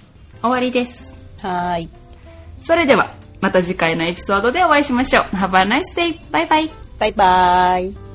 Speaker 1: 終わりです。
Speaker 2: はい。
Speaker 1: それでは、また次回のエピソードでお会いしましょう。Have a nice day! バイバイ
Speaker 2: バイバイ。